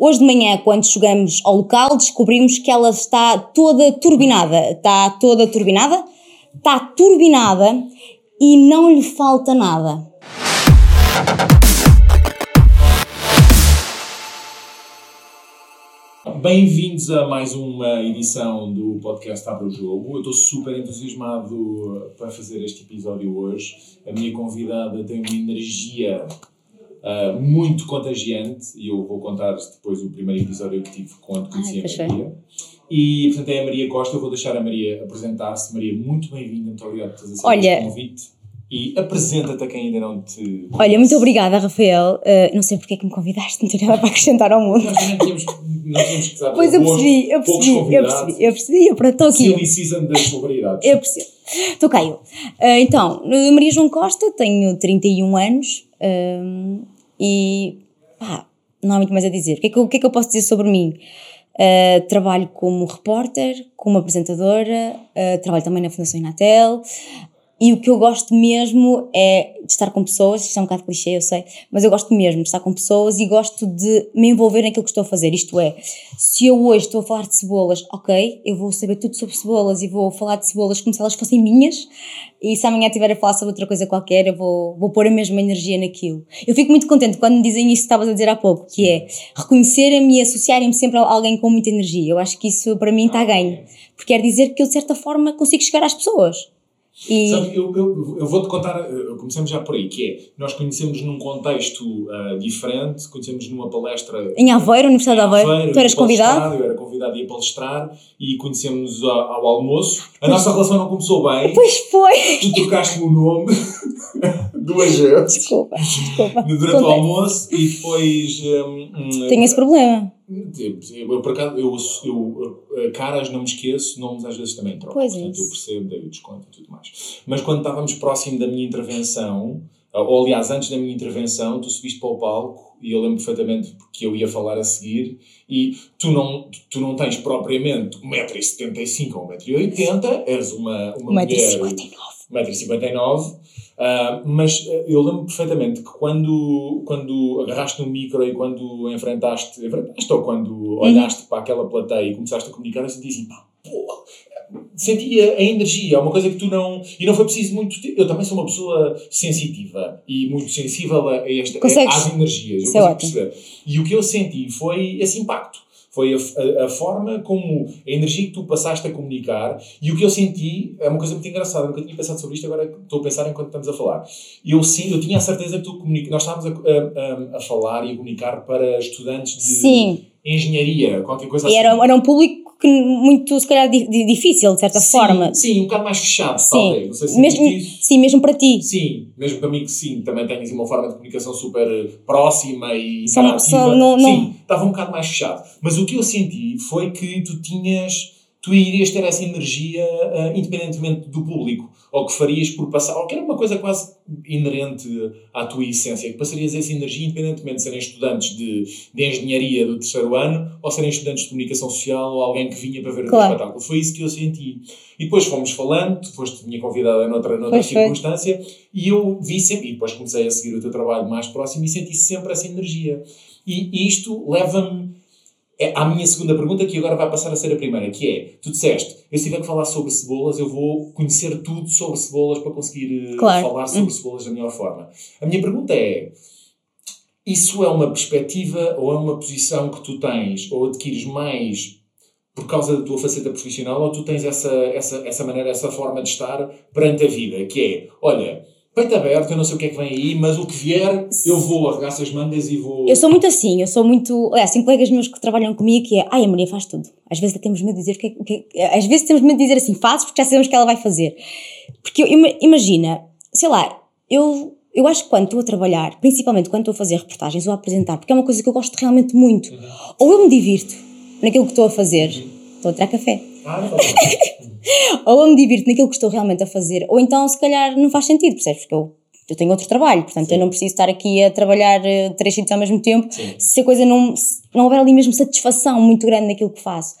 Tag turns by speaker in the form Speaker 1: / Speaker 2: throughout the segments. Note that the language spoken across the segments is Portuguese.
Speaker 1: Hoje de manhã, quando chegamos ao local, descobrimos que ela está toda turbinada. Está toda turbinada? Está turbinada e não lhe falta nada.
Speaker 2: Bem-vindos a mais uma edição do podcast Abre o Jogo. Eu estou super entusiasmado para fazer este episódio hoje. A minha convidada tem uma energia uh, muito contagiante e eu vou contar depois o primeiro episódio que tive quando conheci Ai, a Maria. E, portanto, é a Maria Costa. Eu vou deixar a Maria apresentar-se. Maria, muito bem-vinda. Muito obrigado por teres aceito este convite. E apresenta-te a quem ainda não te. Conhece.
Speaker 1: Olha, muito obrigada, Rafael. Uh, não sei porque é que me convidaste, não tenho nada para acrescentar ao mundo.
Speaker 2: Nós também tínhamos, nós tínhamos que saber.
Speaker 1: Pois eu percebi, eu percebi, eu percebi, eu percebi, eu pronto, estou aqui.
Speaker 2: Silly season das celebridades.
Speaker 1: Eu percebo. Estou cá eu. Uh, então, Maria João Costa, tenho 31 anos uh, e pá, não há muito mais a dizer. O que é que, eu, que, é que eu posso dizer sobre mim? Uh, trabalho como repórter, como apresentadora, uh, trabalho também na Fundação Inatel, e o que eu gosto mesmo é de estar com pessoas, isto é um bocado clichê, eu sei, mas eu gosto mesmo de estar com pessoas e gosto de me envolver naquilo que estou a fazer. Isto é, se eu hoje estou a falar de cebolas, ok, eu vou saber tudo sobre cebolas e vou falar de cebolas como se elas fossem minhas, e se amanhã estiver a falar sobre outra coisa qualquer, eu vou, vou pôr a mesma energia naquilo. Eu fico muito contente quando me dizem isso que estavas a dizer há pouco, que é reconhecerem-me e associarem-me sempre a alguém com muita energia. Eu acho que isso para mim está a ganho, porque quer dizer que eu de certa forma consigo chegar às pessoas.
Speaker 2: E... Sabe, eu, eu, eu vou-te contar, eh, começamos já por aí, que é, nós conhecemos num contexto uh, diferente, conhecemos numa palestra...
Speaker 1: Em Aveiro, Universidade de Aveiro, Aveiro tu eras convidado?
Speaker 2: Eu era convidado a ir palestrar e conhecemos ao, ao almoço. A pois nossa relação não começou bem.
Speaker 1: Pois foi!
Speaker 2: Tu trocaste-me o nome duas vezes.
Speaker 1: Desculpa, desculpa.
Speaker 2: Durante o almoço e depois... Um,
Speaker 1: um, Tenho esse problema.
Speaker 2: Eu, por acaso, eu, eu, caras não me esqueço, nomes às vezes também troco.
Speaker 1: Pois
Speaker 2: é
Speaker 1: Portanto,
Speaker 2: eu percebo, dei o desconto e tudo mais. Mas quando estávamos próximo da minha intervenção, ou aliás, antes da minha intervenção, tu subiste para o palco e eu lembro perfeitamente porque eu ia falar a seguir e tu não, tu não tens propriamente 1,75m ou 1,80m, és uma, uma
Speaker 1: 1,59m.
Speaker 2: 1,59m Uh, mas uh, eu lembro perfeitamente que quando, quando agarraste no micro e quando enfrentaste, enfrentaste ou quando uhum. olhaste para aquela plateia e começaste a comunicar, eu senti assim, pá, pô, sentia a energia, é uma coisa que tu não. E não foi preciso muito. Eu também sou uma pessoa sensitiva e muito sensível a, esta, às energias. Eu
Speaker 1: é perceber.
Speaker 2: E o que eu senti foi esse impacto foi a, a, a, forma como a energia que tu passaste a comunicar e o que eu senti é uma coisa muito engraçada. Eu nunca tinha pensado sobre isto, agora estou a pensar enquanto estamos a falar. Eu, sim, eu tinha a certeza que tu comunica, nós estávamos a, a, a falar e a comunicar para estudantes de
Speaker 1: sim.
Speaker 2: engenharia, qualquer coisa
Speaker 1: e assim. Era, era um público que muito, se calhar, difícil, de certa
Speaker 2: sim,
Speaker 1: forma.
Speaker 2: Sim, um bocado mais fechado,
Speaker 1: sim.
Speaker 2: talvez. Não sei se
Speaker 1: mesmo, sim, mesmo para ti.
Speaker 2: Sim, mesmo para mim que sim, também tenho uma forma de comunicação super próxima e
Speaker 1: só. Só, não, não...
Speaker 2: Sim, estava um bocado mais fechado. Mas o que eu senti foi que tu tinhas tu irias ter essa energia uh, independentemente do público, ou que farias por passar, ou que era uma coisa quase inerente à tua essência, que passarias essa energia independentemente de serem estudantes de, de engenharia do terceiro ano, ou serem estudantes de comunicação social, ou alguém que vinha para ver o claro. espetáculo. Foi isso que eu senti. E depois fomos falando, tu foste minha convidada noutra, noutra circunstância, e eu vi sempre, e depois comecei a seguir o teu trabalho mais próximo, e senti sempre essa energia. E isto leva-me é a minha segunda pergunta, que agora vai passar a ser a primeira, que é, tu disseste, eu se tiver que falar sobre cebolas, eu vou conhecer tudo sobre cebolas para conseguir eh, claro. falar sobre hum. cebolas da melhor forma. A minha pergunta é, isso é uma perspectiva ou é uma posição que tu tens ou adquires mais por causa da tua faceta profissional ou tu tens essa, essa, essa maneira, essa forma de estar perante a vida, que é, olha peito aberto, eu não sei o que é que vem aí, mas o que vier, eu vou, arregaço as mangas e vou.
Speaker 1: Eu sou muito assim, eu sou muito. É, assim, colegas meus que trabalham comigo que é, ai, a Maria faz tudo. Às vezes temos medo de dizer que, que às vezes temos medo de dizer assim, faz porque já sabemos que ela vai fazer. Porque eu, imagina, sei lá, eu, eu acho que quando estou a trabalhar, principalmente quando estou a fazer reportagens ou a apresentar, porque é uma coisa que eu gosto realmente muito, uhum. ou eu me divirto naquilo que estou a fazer, uhum. estou a tirar café.
Speaker 2: Ah, não
Speaker 1: ou eu me divirto naquilo que estou realmente a fazer, ou então se calhar não faz sentido, percebes? Porque eu, eu tenho outro trabalho, portanto Sim. eu não preciso estar aqui a trabalhar uh, três sítios ao mesmo tempo Sim. se a coisa não, não houver ali mesmo satisfação muito grande naquilo que faço.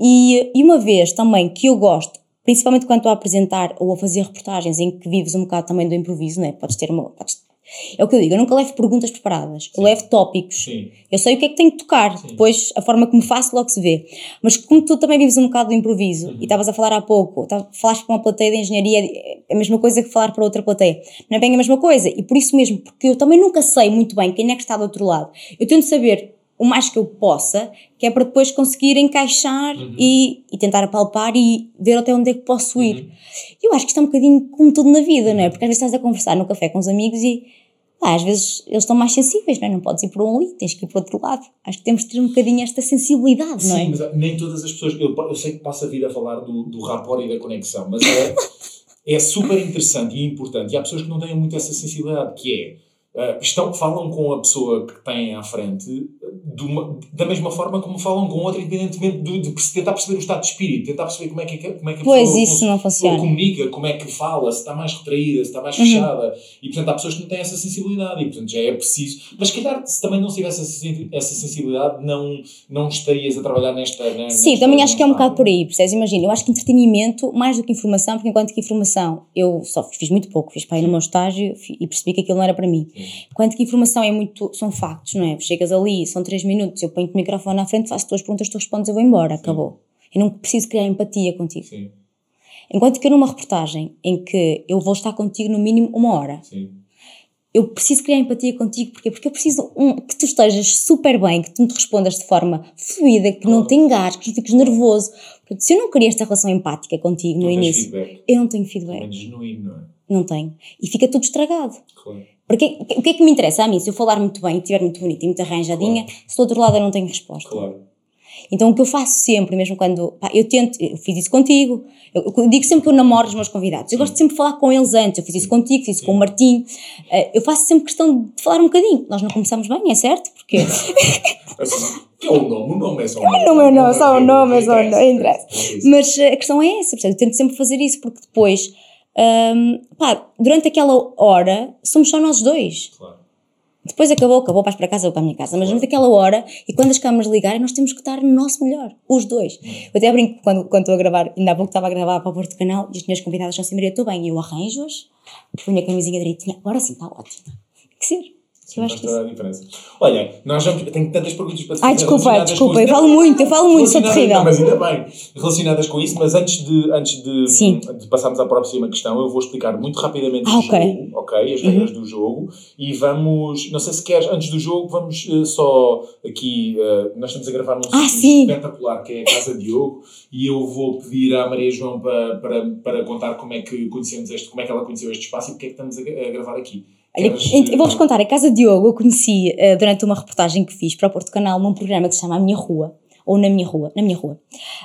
Speaker 1: E, e uma vez também que eu gosto, principalmente quando estou a apresentar ou a fazer reportagens em que vives um bocado também do improviso, né? podes ter uma. Podes, É o que eu digo, eu nunca levo perguntas preparadas, eu levo tópicos.
Speaker 2: Sim.
Speaker 1: Eu sei o que é que tenho que tocar, depois a forma que me faço logo se vê. Mas como tu também vives um bocado do improviso,
Speaker 2: Uhum.
Speaker 1: e estavas a falar há pouco, tá- falaste para uma plateia de engenharia, é a mesma coisa que falar para outra plateia. Não é bem a mesma coisa, e por isso mesmo, porque eu também nunca sei muito bem quem é que está do outro lado. Eu tento saber o mais que eu possa, que é para depois conseguir encaixar
Speaker 2: Uhum.
Speaker 1: e, e tentar apalpar e ver até onde é que posso ir.
Speaker 2: Uhum.
Speaker 1: Eu acho que isto é um bocadinho como tudo na vida, não é? Porque às vezes estás a conversar no café com os amigos e pá, às vezes eles estão mais sensíveis, não é? Não podes ir por um ali, tens que ir para o outro lado. Acho que temos de ter um bocadinho esta sensibilidade, não é?
Speaker 2: Sim, mas nem todas as pessoas. Eu, eu sei que passa a vir a falar do, do rapport e da conexão, mas é, é super interessante e importante. E há pessoas que não têm muito essa sensibilidade, que é. ah, estão, falam com a pessoa que têm à frente uma- da mesma forma como falam com outra, independentemente de, de tentar perceber o estado de espírito, tentar perceber como é que, como é que a
Speaker 1: Pois,
Speaker 2: pessoa
Speaker 1: isso não funciona.
Speaker 2: comunica, como é que fala, se está mais retraída, se está mais
Speaker 1: Uhum.
Speaker 2: fechada. E, portanto, há pessoas que não têm essa sensibilidade e, portanto, já é preciso. Mas, se calhar, se também não tivesse essa, sen- essa sensibilidade, não, não estarias a trabalhar nesta. né,
Speaker 1: Sim,
Speaker 2: nesta-
Speaker 1: também acho que é um bocado por aí, percebes? Imagina, eu acho que entretenimento, mais do que informação, porque enquanto que informação, eu só fiz muito pouco, fiz para ir no meu estágio e percebi que aquilo não era para mim. Enquanto que informação é muito, são factos, não é? Chegas ali, são três minutos, eu ponho o microfone à frente, faço duas perguntas, tu respondes, eu vou embora, acabou. Eu não preciso criar empatia contigo.
Speaker 2: Sim,
Speaker 1: Enquanto que eu numa reportagem em que eu vou estar contigo no mínimo uma hora,
Speaker 2: sim.
Speaker 1: eu preciso criar empatia contigo, porquê? Porque eu preciso um, que tu estejas super bem, que tu me respondas de forma fluida, que não te engasgues, que não fiques nervoso. Portanto, se eu não criei esta relação empática contigo no
Speaker 2: Não
Speaker 1: início,
Speaker 2: feedback.
Speaker 1: eu não tenho feedback.
Speaker 2: menos genuíno, não é?
Speaker 1: Não tenho. E fica tudo estragado.
Speaker 2: Claro.
Speaker 1: Porque o que é que me interessa a mim? Se eu falar muito bem, estiver muito bonito e muito arranjadinha, se do outro lado eu não tenho resposta.
Speaker 2: Claro.
Speaker 1: Então o que eu faço sempre, mesmo quando pá, eu tento, eu fiz isso contigo, eu, eu digo sempre que eu namoro os meus convidados, eu gosto de sempre de falar com eles antes, eu fiz isso contigo, fiz isso com o Martim, Eh, eu faço sempre questão de falar um bocadinho. Nós não começamos bem, é certo? Porque
Speaker 2: Assim, que é o nome? O nome é só o nome.
Speaker 1: não é o nome, só o nome, é só o nome, interessa.
Speaker 2: é.
Speaker 1: Mas eh, a questão é essa, percebe? eu tento sempre fazer isso, porque depois, hum, pá, durante aquela hora, somos só nós dois.
Speaker 2: Claro.
Speaker 1: Depois acabou, acabou, vais para casa ou para a minha casa. Mas durante aquela hora, e quando as câmaras ligarem, nós temos que estar no nosso melhor, os dois. Eu até brinco quando, quando estou a gravar, ainda há pouco estava a gravar para o Porto Canal e as minhas convidadas são assim, Maria, estou bem, eu arranjo-as, ponho a camisinha direitinha, agora sim, está ótimo. Tem que ser.
Speaker 2: Sim,
Speaker 1: eu acho
Speaker 2: faz
Speaker 1: que
Speaker 2: toda a diferença. Olha, nós vamos. eu Tenho tantas perguntas para te fazer.
Speaker 1: Ai, desculpa, desculpa, eu falo muito, eu falo muito, sou terrível.
Speaker 2: não, Mas ainda bem, relacionadas com isso, mas antes de, antes de,
Speaker 1: Sim.
Speaker 2: de passarmos à próxima questão, eu vou explicar muito rapidamente
Speaker 1: Ah,
Speaker 2: o
Speaker 1: ok.
Speaker 2: jogo, ok? As regras do jogo. E vamos, não sei se queres, antes do jogo, vamos eh, só aqui. eh, nós estamos a gravar num
Speaker 1: Ah,
Speaker 2: espetacular que é a Casa Diogo e eu vou pedir à Maria João para, para, para contar como é que conhecemos este, como é que ela conheceu este espaço e porque é que estamos a, a gravar aqui.
Speaker 1: Olha, eu vou-vos contar, a Casa Diogo eu conheci eh, durante uma reportagem que fiz para o Porto Canal num programa que se chama A Minha Rua, ou Na Minha Rua, Na Minha Rua,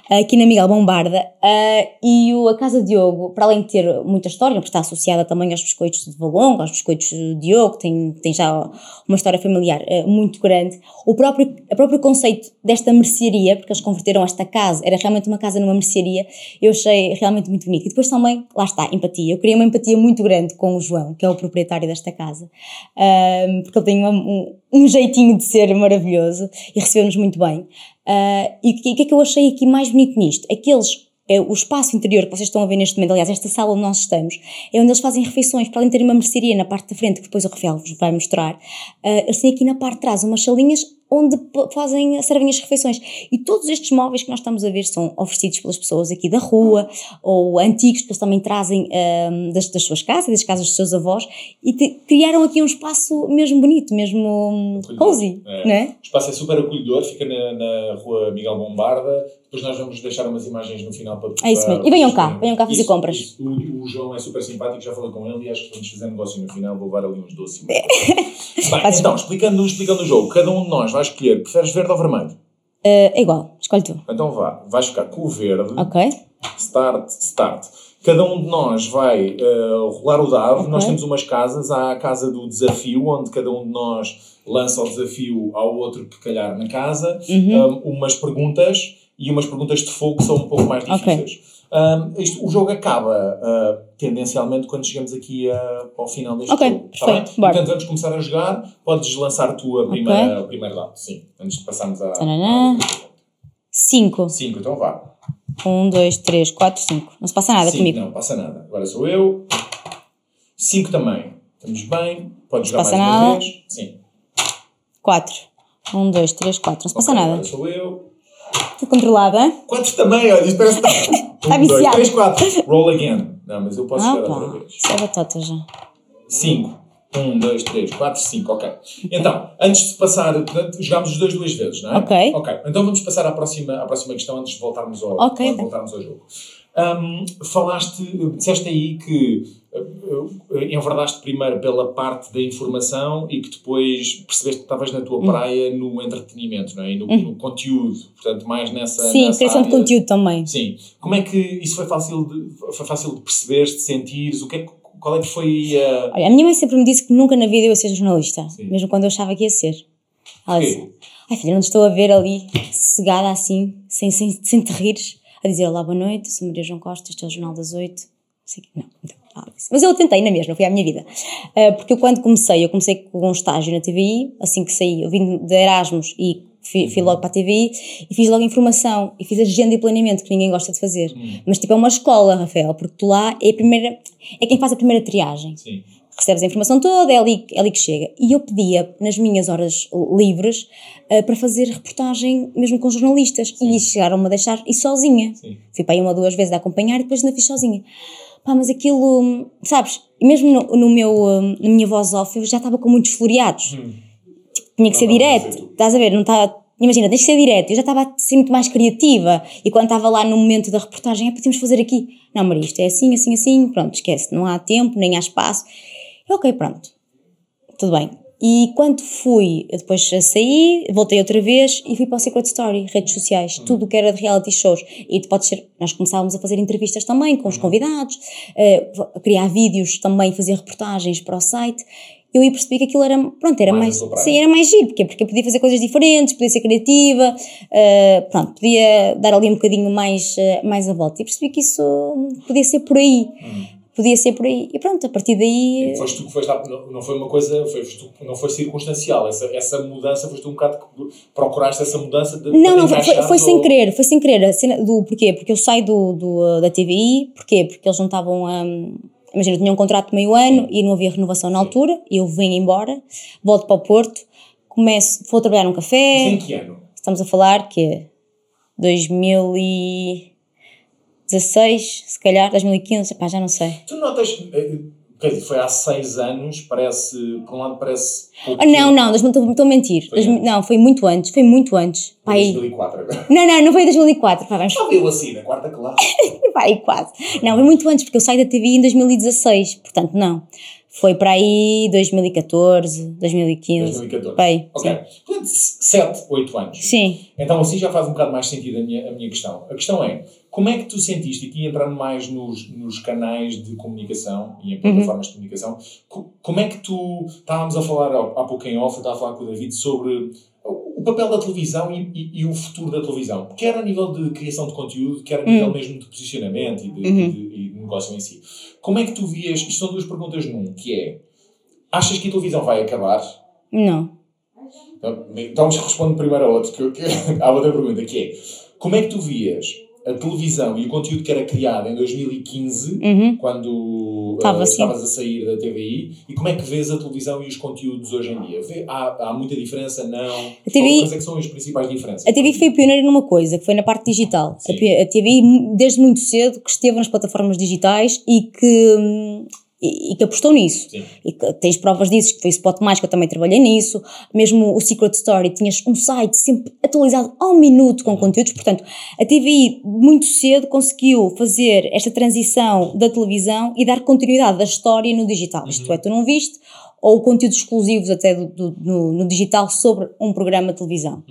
Speaker 1: aqui na Miguel Bombarda, eh, e a Casa Diogo, para além de ter muita história, porque está associada também aos biscoitos de Valongo, aos biscoitos de Diogo, tem, tem já uma história familiar eh, muito grande, o próprio, o próprio conceito desta mercearia, porque eles converteram esta casa, era realmente uma casa numa mercearia, eu achei realmente muito bonito. E depois também, lá está, empatia. Eu criei uma empatia muito grande com o João, que é o proprietário desta casa, Ahm, porque ele tem uma- um, um jeitinho de ser maravilhoso e recebeu-nos muito bem. Ah, e o que, é que eu achei aqui mais bonito nisto? Aqueles. É, o espaço interior que vocês estão a ver neste momento, aliás, esta sala onde nós estamos, é onde eles fazem refeições, para além de ter uma mercearia na parte da frente, que depois o Rafael vos vai mostrar, ah, eles têm aqui na parte de trás umas salinhas onde fazem, servem as refeições. E todos estes móveis que nós estamos a ver são oferecidos pelas pessoas aqui da rua, ou antigos que eles também trazem ahm, das, das suas casas, das casas dos seus avós, e te- criaram aqui um espaço mesmo bonito, mesmo hum,
Speaker 2: Acolhedor.
Speaker 1: cozy,
Speaker 2: É.
Speaker 1: não é?
Speaker 2: O espaço é super acolhedor, fica na, na rua Miguel Bombarda. Depois nós vamos deixar umas imagens no final para.
Speaker 1: É isso mesmo. E venham cá, venham cá fazer
Speaker 2: Isso,
Speaker 1: compras.
Speaker 2: isso. O, o João é super simpático, já falei com ele e acho que vamos fazer negócio no final, vou levar ali uns doces. Bem, então, explicando, explicando o jogo, cada um de nós vai escolher, preferes verde ou vermelho?
Speaker 1: Ah, é igual, escolhe tu.
Speaker 2: Então vá, vais ficar com o verde,
Speaker 1: Ok?
Speaker 2: start, start. Cada um de nós vai eh, rolar o dado.
Speaker 1: Ok.
Speaker 2: Nós temos umas casas. Há a casa do desafio, onde cada um de nós lança o desafio ao outro que calhar na casa.
Speaker 1: Uhum.
Speaker 2: Um, umas perguntas e umas perguntas de fogo são um pouco mais difíceis. Um, isto- o jogo acaba uh, tendencialmente quando chegamos aqui a- ao final deste
Speaker 1: Ok,
Speaker 2: jogo. Tá
Speaker 1: perfeito,
Speaker 2: bem?
Speaker 1: bora.
Speaker 2: Portanto, vamos começar a jogar. Podes lançar tu a primeira, o primeiro dado. Sim, antes de passarmos a.
Speaker 1: Tananã. Cinco.
Speaker 2: 5, então vá.
Speaker 1: Um, dois, três, quatro, cinco. Não se passa nada
Speaker 2: Cinco,
Speaker 1: comigo.
Speaker 2: Não, passa nada. Agora sou eu. 5 também. Estamos bem. Pode jogar mais uma
Speaker 1: nada.
Speaker 2: vez. Sim.
Speaker 1: 4. 1, 2, 3, 4. Não se passa nada.
Speaker 2: agora sou eu.
Speaker 1: Estou controlada?
Speaker 2: 4 também, olha, isto parece.
Speaker 1: Tá
Speaker 2: 1, 2,
Speaker 1: viciado.
Speaker 2: 3, 4. Roll again. Não, mas eu posso
Speaker 1: Ah,
Speaker 2: jogar outra vez.
Speaker 1: Isso é batota já.
Speaker 2: 5. 1, 2, 3, 4, 5, ok. Então, antes de passar, portanto, jogámos os dois duas vezes, não é?
Speaker 1: Ok.
Speaker 2: Ok, então vamos passar à próxima, à próxima questão antes de voltarmos ao,
Speaker 1: Ok,
Speaker 2: de
Speaker 1: bem.
Speaker 2: voltarmos ao jogo. Hum, falaste, disseste aí que enverdaste primeiro pela parte da informação e que depois percebeste que estavas na
Speaker 1: Hum.
Speaker 2: tua praia no entretenimento, não é? E no, no conteúdo, portanto, mais nessa.
Speaker 1: Sim,
Speaker 2: nessa
Speaker 1: criação de
Speaker 2: área.
Speaker 1: conteúdo também.
Speaker 2: Sim. Como é que isso foi fácil de, foi fácil de perceberes, de sentires? O que é, que- qual é que foi a.
Speaker 1: Olha, a minha mãe sempre me disse que nunca na vida eu ia ser jornalista,
Speaker 2: Sim.
Speaker 1: mesmo quando eu achava que ia ser. Ela disse: Ai filha, não te estou a ver ali, cegada assim, sem, sem, sem te rires, a dizer Olá, boa noite, sou Maria João Costa, este é o Jornal das Oito. Não sei. Não, então. Mas eu tentei na mesma, foi a minha vida. Ah, porque eu quando comecei, eu comecei com um estágio na TVI, assim que saí, eu vim de Erasmus e fui, fui logo para a TVI e fiz logo informação e fiz agenda e planeamento, que ninguém gosta de fazer. Mas tipo, é uma escola, Rafael, porque tu lá é a primeira, é quem faz a primeira triagem
Speaker 2: Sim.
Speaker 1: recebes a informação toda, é ali, é ali que chega. E eu pedia, nas minhas horas livres, eh, para fazer reportagem mesmo com jornalistas. E chegaram-me a deixar ir sozinha.
Speaker 2: Sim.
Speaker 1: Fui para aí uma ou duas vezes a acompanhar e depois ainda fiz sozinha. Pá, mas aquilo, hum, sabes, mesmo no, no meu, hum, na minha voz off, eu já estava com muitos floreados. Tipo, tinha que ser
Speaker 2: Não
Speaker 1: direto.
Speaker 2: ser tu.
Speaker 1: Estás a ver? Não estava. Imagina, tens que ser direto. Eu já estava a ser muito mais criativa. E quando estava lá no momento da reportagem, é, podemos fazer aqui. Não, Maria, isto é assim, assim, assim. Pronto, esquece. Não há tempo, nem há espaço. Eu, ok, pronto. Tudo bem. E quando fui, eu depois saí, voltei outra vez e fui para o Secret Story, redes sociais, tudo o que era de reality shows. E pode ser, nós começávamos a fazer entrevistas também com os convidados, eh, a criar vídeos também, fazer reportagens para o site. Eu ia perceber que aquilo era, pronto, era
Speaker 2: Mais
Speaker 1: mais, sim, era mais giro, porque, porque eu podia fazer coisas diferentes, podia ser criativa, eh, pronto, podia dar ali um bocadinho mais, eh, mais a volta. E percebi que isso podia ser por aí. Podia ser por aí. E pronto, a partir daí.
Speaker 2: E foste tu que foste não, foi uma coisa, foi, tu- não foi circunstancial. Essa, essa mudança, foste tu um bocado que procuraste essa mudança de.
Speaker 1: Não, não, foi, foi sem querer, foi sem querer. Do porquê? Porque eu saio do, do, da TVI, porquê? Porque eles não estavam a. Imagina, eu tinha um contrato de meio ano e não havia renovação na altura, e eu venho embora, volto para o Porto, começo, vou trabalhar num café,
Speaker 2: em que ano?
Speaker 1: estamos a falar que é 2016, se calhar, 2015, pá, já não sei.
Speaker 2: Tu notas. eh, Quer dizer, foi há seis anos, parece. Por um lado, parece. pouco
Speaker 1: Ah, não, não, estou estou a mentir.
Speaker 2: Foi antes.
Speaker 1: não, foi muito antes, foi muito antes. Pá, aí-
Speaker 2: 2004 agora.
Speaker 1: Não, não, não foi em 2004, pá, vamos
Speaker 2: Já viu assim, na quarta classe.
Speaker 1: Pá, aí quase. Não, foi muito antes, porque eu saí da TV em 2016, portanto, não. Foi para aí 2014, 2015.
Speaker 2: 2014.
Speaker 1: Bem,
Speaker 2: Ok. Portanto, 7, 8 anos.
Speaker 1: Sim.
Speaker 2: Então assim já faz um bocado mais sentido a minha, a minha questão. A questão é, como é que tu sentiste, aqui entrando mais nos, nos canais de comunicação e em plataformas de comunicação, co- como é que tu, estávamos a falar há pouco em off, eu estava a falar com o David sobre o papel da televisão e, e- e o futuro da televisão, quer a nível de criação de conteúdo, quer a nível mesmo de posicionamento e de, e de- de negócio em si. Como é que tu vias, isto são duas perguntas num, que é, achas que a televisão vai acabar?
Speaker 1: Não.
Speaker 2: Então, então responde primeiro a outra, que, que, há outra pergunta, que é como é que tu vias a televisão e o conteúdo que era criado em 2015,
Speaker 1: Uhum.
Speaker 2: quando eh,
Speaker 1: assim.
Speaker 2: estavas a sair da TVI, e como é que vês a televisão e os conteúdos hoje em dia? Vê- há, há muita diferença? Não?
Speaker 1: A TVI
Speaker 2: Quais é que são as principais diferenças?
Speaker 1: A TV foi pioneira numa coisa, que foi na parte digital. A,
Speaker 2: Sim.
Speaker 1: A TV, desde muito cedo, que esteve nas plataformas digitais e que, hum, e, e que apostou nisso.
Speaker 2: Sim.
Speaker 1: E que tens provas disso, que foi o Spot Mais, que eu também trabalhei nisso. Mesmo o Secret Story, tinhas um site sempre atualizado ao minuto com conteúdos. Portanto, a TVI muito cedo conseguiu fazer esta transição da televisão e dar continuidade da história no digital. Isto é, tu não viste, ou conteúdos exclusivos até do, do- no, no digital sobre um programa de televisão.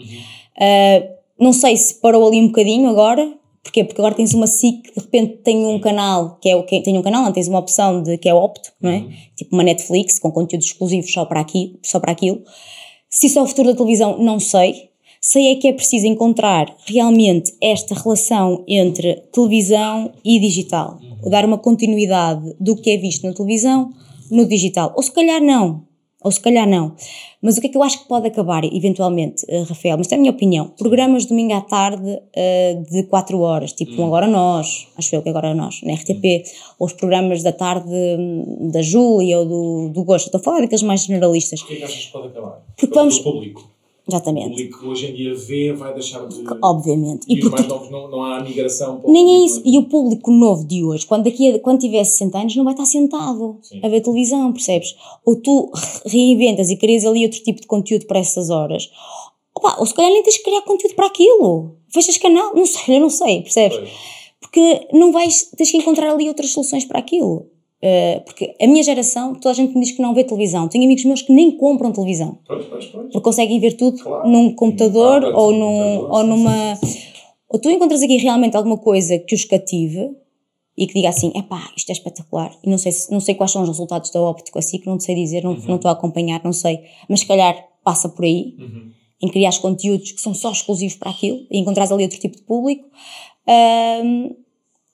Speaker 1: Uh, não sei se parou ali um bocadinho agora. Porquê? Porque agora tens uma SIC que de repente tem um canal, que é o que tem um canal, não tens uma opção de que é opto, não é? Tipo uma Netflix com conteúdos exclusivos só para aqui, só para aquilo. Se isso é o futuro da televisão, não sei. Sei é que é preciso encontrar realmente esta relação entre televisão e digital. Dar uma continuidade do que é visto na televisão no digital. Ou se calhar não. Ou se calhar não. Mas o que é que eu acho que pode acabar, eventualmente, uh, Rafael, mas é a minha opinião, programas de domingo à tarde uh, de 4 horas, tipo um Agora Nós, acho eu que agora nós, na RTP, ou os programas da tarde hum, da Júlia ou do, do Gosto, estou a falar daqueles mais generalistas.
Speaker 2: É que achas que pode acabar?
Speaker 1: Porque vamos-
Speaker 2: O público. O
Speaker 1: Exatamente.
Speaker 2: público que hoje em dia vê vai deixar de...
Speaker 1: Obviamente.
Speaker 2: E,
Speaker 1: E porque
Speaker 2: mais novos não, não há migração o
Speaker 1: Nem é isso.
Speaker 2: não
Speaker 1: E o público novo de hoje, quando, daqui a, quando tiver 60 anos, não vai estar sentado
Speaker 2: Sim.
Speaker 1: a ver televisão, percebes? Ou tu re- reinventas e crias ali outro tipo de conteúdo para essas horas. Opa, ou se calhar nem tens que criar conteúdo para aquilo. Fechas canal, não sei, eu não sei, percebes?
Speaker 2: Pois.
Speaker 1: Porque não vais, tens que encontrar ali outras soluções para aquilo. Uh, porque a minha geração, toda a gente me diz que não vê televisão. Tenho amigos meus que nem compram televisão
Speaker 2: Pois, pois, pois.
Speaker 1: porque conseguem ver tudo
Speaker 2: Claro.
Speaker 1: num computador ou,
Speaker 2: num computador,
Speaker 1: ou
Speaker 2: sim,
Speaker 1: numa. Ou tu encontras aqui realmente alguma coisa que os cative e que diga assim: epá, isto é espetacular. E não sei, se- não sei quais são os resultados da óptico assim, que não sei dizer, não, não estou a acompanhar, não sei. Mas se calhar passa por aí,
Speaker 2: Uhum.
Speaker 1: em criar conteúdos que são só exclusivos para aquilo e encontrares ali outro tipo de público.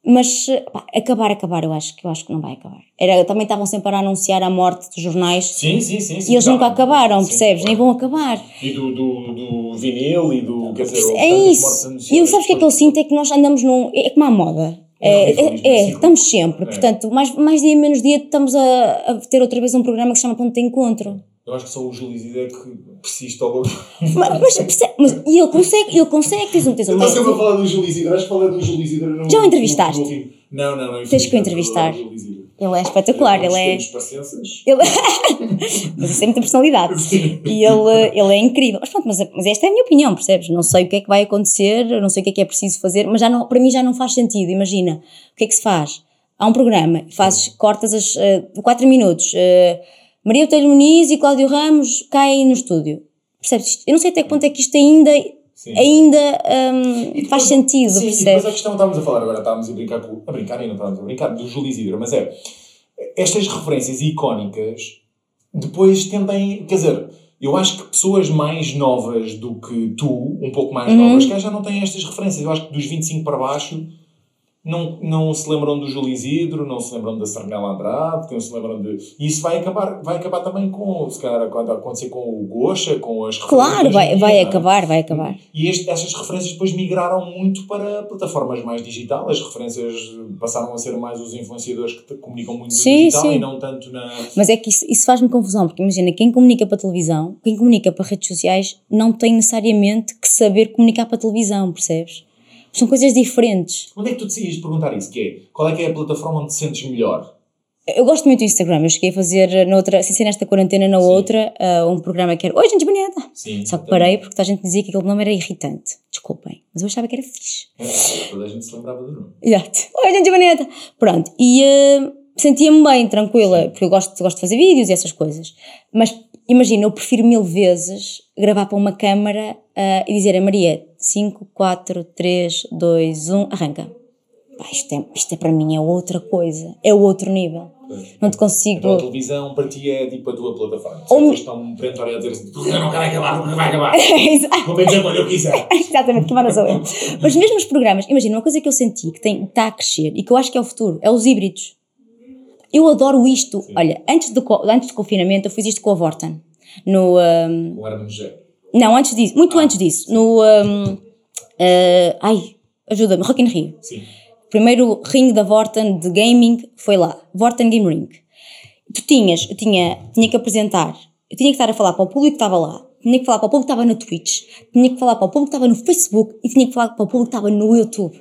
Speaker 1: Mas pá, acabar, acabar, eu acho que eu acho que não vai acabar. Era, também estavam sempre a anunciar a morte dos jornais
Speaker 2: Sim, sim, sim. sim
Speaker 1: e eles
Speaker 2: tá.
Speaker 1: nunca acabaram,
Speaker 2: Sim,
Speaker 1: percebes?
Speaker 2: claro.
Speaker 1: Nem vão acabar.
Speaker 2: E do, do, do vinil e do. Quer dizer,
Speaker 1: É isso. E sabes o que é que eu sinto? É que nós andamos num. É como a moda. É,
Speaker 2: É
Speaker 1: é, é,
Speaker 2: sim.
Speaker 1: estamos sempre.
Speaker 2: É.
Speaker 1: Portanto, mais, mais dia menos dia estamos a, a ter outra vez um programa que se chama Ponto de Encontro.
Speaker 2: Eu acho que só o Júlio Zidé que persiste ao longo.
Speaker 1: Mas, mas, percebe- mas- e ele consegue, ele consegue, tens um, tens um
Speaker 2: Eu estou sempre a falar do Júlio Zidé. Acho que falei do Júlio Zidé no.
Speaker 1: Já o entrevistaste?
Speaker 2: no último- Não, não, não.
Speaker 1: Tens que o entrevistar. Ele é espetacular, ele é.
Speaker 2: Temos paciências.
Speaker 1: Ele... mas isso é muita personalidade. E ele, ele é incrível. Mas pronto, mas, mas esta é a minha opinião, percebes? Não sei o que é que vai acontecer, eu não sei o que é que é preciso fazer, mas já não, para mim já não faz sentido. Imagina, o que é que se faz? Há um programa, fazes, cortas as 4 minutos, eh, Maria Botelho Muniz e Cláudio Ramos caem no estúdio. Percebes? Isto- Eu não sei até que ponto é que isto ainda,
Speaker 2: Sim.
Speaker 1: ainda hum, faz sentido,
Speaker 2: Sim, depois
Speaker 1: percebes?
Speaker 2: a questão estávamos a falar agora, estávamos a brincar com. A brincar e não estávamos a brincar, do Júlio Isidro, mas é. Estas referências icónicas depois tendem. Quer dizer, eu acho que pessoas mais novas do que tu, um pouco mais
Speaker 1: Uhum.
Speaker 2: novas, que já não têm estas referências. Eu acho que dos 25 para baixo. Não, não se lembram do Júlio Isidro, não se lembram da Sarnela Andrade, não se lembram de. E isso vai acabar, vai acabar também com, se calhar, quando acontecer com o Gocha, com as
Speaker 1: Claro, vai, vai acabar, vai acabar.
Speaker 2: E este, estas referências depois migraram muito para plataformas mais digitais. As referências passaram a ser mais os influenciadores que comunicam muito no
Speaker 1: Sim,
Speaker 2: digital
Speaker 1: sim.
Speaker 2: e não tanto na.
Speaker 1: Mas é que isso, isso faz-me confusão, porque imagina, quem comunica para a televisão, quem comunica para redes sociais, não tem necessariamente que saber comunicar para a televisão, percebes? São coisas diferentes.
Speaker 2: Onde é que tu decides perguntar isso? Que é, qual é que é a plataforma onde te sentes melhor?
Speaker 1: Eu gosto muito do Instagram, eu cheguei a fazer noutra, sem ser nesta quarentena, na outra, ah, um programa que era Oi, gente bonita!
Speaker 2: Sim.
Speaker 1: Só que parei porque toda a gente dizia que aquele nome era irritante. Desculpem, mas eu achava que era fixe.
Speaker 2: É, toda a gente se lembrava do nome.
Speaker 1: Exato. Oi, gente bonita! Pronto, e ah, sentia-me bem, tranquila, porque eu gosto, gosto de fazer vídeos e essas coisas. Mas imagina, eu prefiro mil vezes gravar para uma câmara ah, e dizer a Maria 5, 4, 3, 2, 1, arranca. Pá, isto, é, isto é para mim é outra coisa, é outro nível. Não te consigo.
Speaker 2: Então a televisão para ti é tipo a tua plataforma.
Speaker 1: Ou-
Speaker 2: Vocês estão perentória a dizer assim: "Tu não vai acabar, nunca vai acabar. Vou bem dizer quando eu quiser.
Speaker 1: Exatamente, que manda sou eu. Mas mesmo os programas, imagina, uma coisa que eu senti que tem- está a crescer e que eu acho que é o futuro, é os híbridos. Eu adoro isto. Olha, antes do, antes do confinamento eu fiz isto com a Vorten. No, ahm,
Speaker 2: Com Hermano José.
Speaker 1: Não, antes disso, muito antes disso. No, ahm, ah, ai, ajuda-me, Rock in Rio.
Speaker 2: Sim.
Speaker 1: Primeiro ring da Vorten de gaming foi lá, Vorten Game Ring. Tu tinhas, eu tinha, tinha que apresentar, eu tinha que estar a falar para o público que estava lá, tinha que falar para o público que estava na Twitch, tinha que falar para o público que estava no Facebook e tinha que falar para o público que estava no YouTube.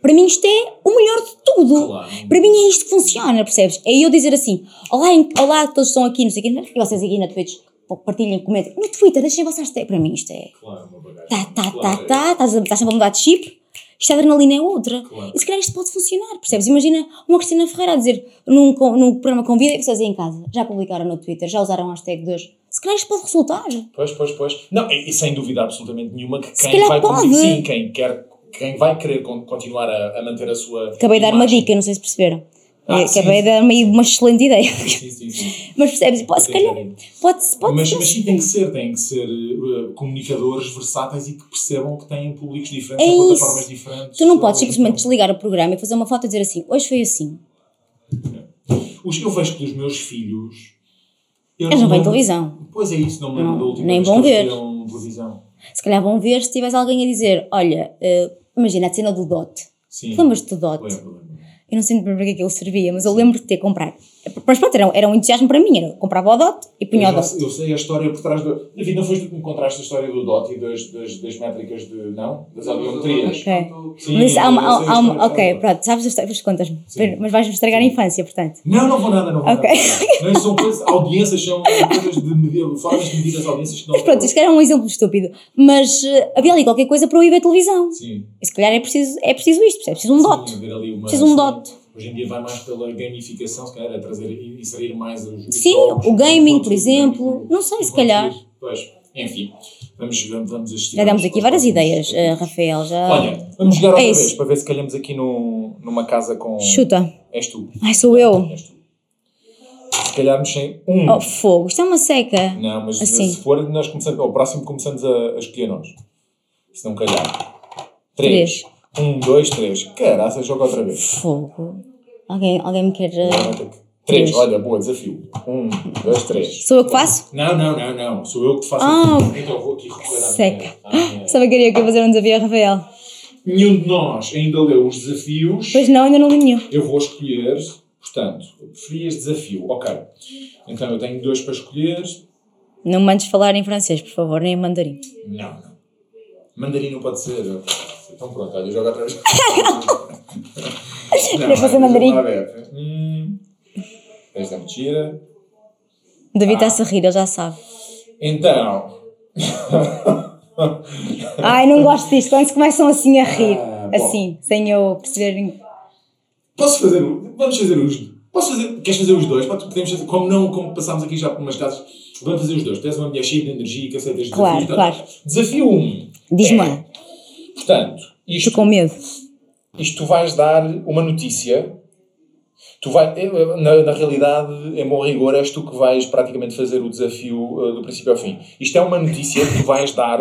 Speaker 1: Para mim isto é o melhor de tudo.
Speaker 2: Claro.
Speaker 1: Para mim é isto que funciona, percebes? É eu dizer assim, olá, olá, todos estão aqui, não sei o quê, e vocês aqui na Twitch, partilhem, comentem. No Twitter, deixem vocês ter. Para mim isto é...
Speaker 2: Claro, uma bagagem.
Speaker 1: Tá, tá, tá,
Speaker 2: Claro, é.
Speaker 1: tá, estás a- sempre a mudar de chip, isto a adrenalina é outra.
Speaker 2: Claro.
Speaker 1: E se calhar isto pode funcionar, percebes? Imagina uma Cristina Ferreira a dizer num, num programa convida e vocês aí em casa, já publicaram no Twitter, já usaram a hashtag 2. Se calhar isto pode resultar.
Speaker 2: Pois, pois, pois. Não, e, e sem dúvida absolutamente nenhuma que quem
Speaker 1: calhar
Speaker 2: vai
Speaker 1: pode.
Speaker 2: sim, quem quer, quem vai querer con- continuar a, a manter a sua.
Speaker 1: Acabei de dar uma dica, não sei se perceberam.
Speaker 2: Ah,
Speaker 1: É. Acabei de dar uma, excelente ideia.
Speaker 2: Sim, sim, sim.
Speaker 1: Mas percebes? Pode, se calhar, pode, pode
Speaker 2: Mas, mas sim, tem que ser, tem que ser uh, comunicadores versáteis e que percebam que têm públicos diferentes,
Speaker 1: É
Speaker 2: em
Speaker 1: isso.
Speaker 2: plataformas diferentes.
Speaker 1: Tu não podes
Speaker 2: Uh,
Speaker 1: simplesmente
Speaker 2: então,
Speaker 1: desligar o programa e fazer uma foto e dizer assim, hoje foi assim.
Speaker 2: os- eu vejo que os meus filhos Eu
Speaker 1: Eles não veem
Speaker 2: lembro-
Speaker 1: televisão.
Speaker 2: Pois é isso, não me lembro
Speaker 1: Não,
Speaker 2: da última
Speaker 1: nem vão
Speaker 2: que
Speaker 1: ver.
Speaker 2: televisão.
Speaker 1: Se calhar vão ver se tivesse alguém a dizer: Olha, eh, imagina a cena do DOT.
Speaker 2: Sim.
Speaker 1: Lembras-te do DOT?
Speaker 2: Lembro, lembro.
Speaker 1: Eu não sei para que é que ele servia, mas eu lembro de ter comprado. Mas pronto, era, era um entusiasmo para mim. Era, comprava o DOT e punha o
Speaker 2: Eu,
Speaker 1: DOT.
Speaker 2: eu sei a história por trás do. David, não foste tu que me contaste a história do DOT e das, das, das métricas de. Não? Das aliometrias.
Speaker 1: Ok.
Speaker 2: Sim,
Speaker 1: Mas há uma,
Speaker 2: eu
Speaker 1: há- uma- ok, pronto, sabes, a história, depois contas-me. Mas vais-me estragar a infância, portanto.
Speaker 2: Não, não vou nada, não vou
Speaker 1: Ok.
Speaker 2: nada. Não, são coisas, audiências, são coisas de medir, formas de medir as audiências que não
Speaker 1: Mas pronto, isto era um exemplo estúpido. Mas eh, havia ali qualquer coisa para eu ir ver televisão.
Speaker 2: Sim.
Speaker 1: E se calhar é preciso, é preciso isto? É preciso um DOT.
Speaker 2: Sim,
Speaker 1: Preciso um dot.
Speaker 2: Hoje em dia vai mais pela gamificação, se calhar, é trazer, inserir mais os
Speaker 1: Sim,
Speaker 2: jogos,
Speaker 1: o gaming, por exemplo. Não sei, se calhar.
Speaker 2: Pois, enfim, vamos, vamos, vamos assistir.
Speaker 1: Já demos aqui várias ideias, eh, Rafael. Já...
Speaker 2: Olha, vamos jogar outra
Speaker 1: É
Speaker 2: vez para ver se calhamos aqui no, numa casa com.
Speaker 1: Chuta.
Speaker 2: És tu.
Speaker 1: Ai, sou eu.
Speaker 2: És tu. Se calharmos sem um.
Speaker 1: Oh, fogo. Isto é uma seca.
Speaker 2: Não, mas
Speaker 1: Assim.
Speaker 2: se for, nós começamos, ao próximo começamos a, a escolher nós. Se não calhar. Três. Um, dois, três. Caraca, joga outra vez.
Speaker 1: Fogo. Alguém, alguém me quer. eh,
Speaker 2: Três,
Speaker 1: Três.
Speaker 2: olha, boa, desafio. Um, dois, três.
Speaker 1: Sou eu que faço?
Speaker 2: Não, não, não, não. Sou eu que te faço
Speaker 1: Ah,
Speaker 2: aqui. Então eu vou aqui recolher a
Speaker 1: Seca.
Speaker 2: minha. a minha-
Speaker 1: Estava que queria que eu fazer um desafio a Rafael.
Speaker 2: Nenhum de nós ainda leu os desafios.
Speaker 1: Pois não, ainda não li nenhum.
Speaker 2: Eu vou escolher, portanto, preferias desafio. Ok. Então eu tenho dois para escolher.
Speaker 1: Não me mandes falar em francês, por favor, nem em mandarim.
Speaker 2: Não, não. Mandarim não pode ser. Então pronto, olha, joga outra vez.
Speaker 1: Queria fazer
Speaker 2: ver. Hum, esta é mentira.
Speaker 1: David está-se a rir, ele já sabe.
Speaker 2: Então.
Speaker 1: Ai, não gosto disto, quando se começam assim a rir.
Speaker 2: Ah,
Speaker 1: assim, sem eu perceber.
Speaker 2: Posso fazer. Vamos fazer os. Posso fazer. Queres fazer os dois? Pode- Podemos fazer. Como não, como passámos aqui já por umas casas, vamos fazer os dois. Tu és uma mulher cheia de energia que aceita os
Speaker 1: Claro,
Speaker 2: desafios.
Speaker 1: claro.
Speaker 2: Desafio 1. Um.
Speaker 1: Diz-me
Speaker 2: É, Portanto, isto
Speaker 1: estou com medo.
Speaker 2: Isto tu vais dar uma notícia. Tu vai, eh, na, na realidade, em bom rigor, és tu que vais praticamente fazer o desafio eh, do princípio ao fim. Isto é uma notícia que tu vais dar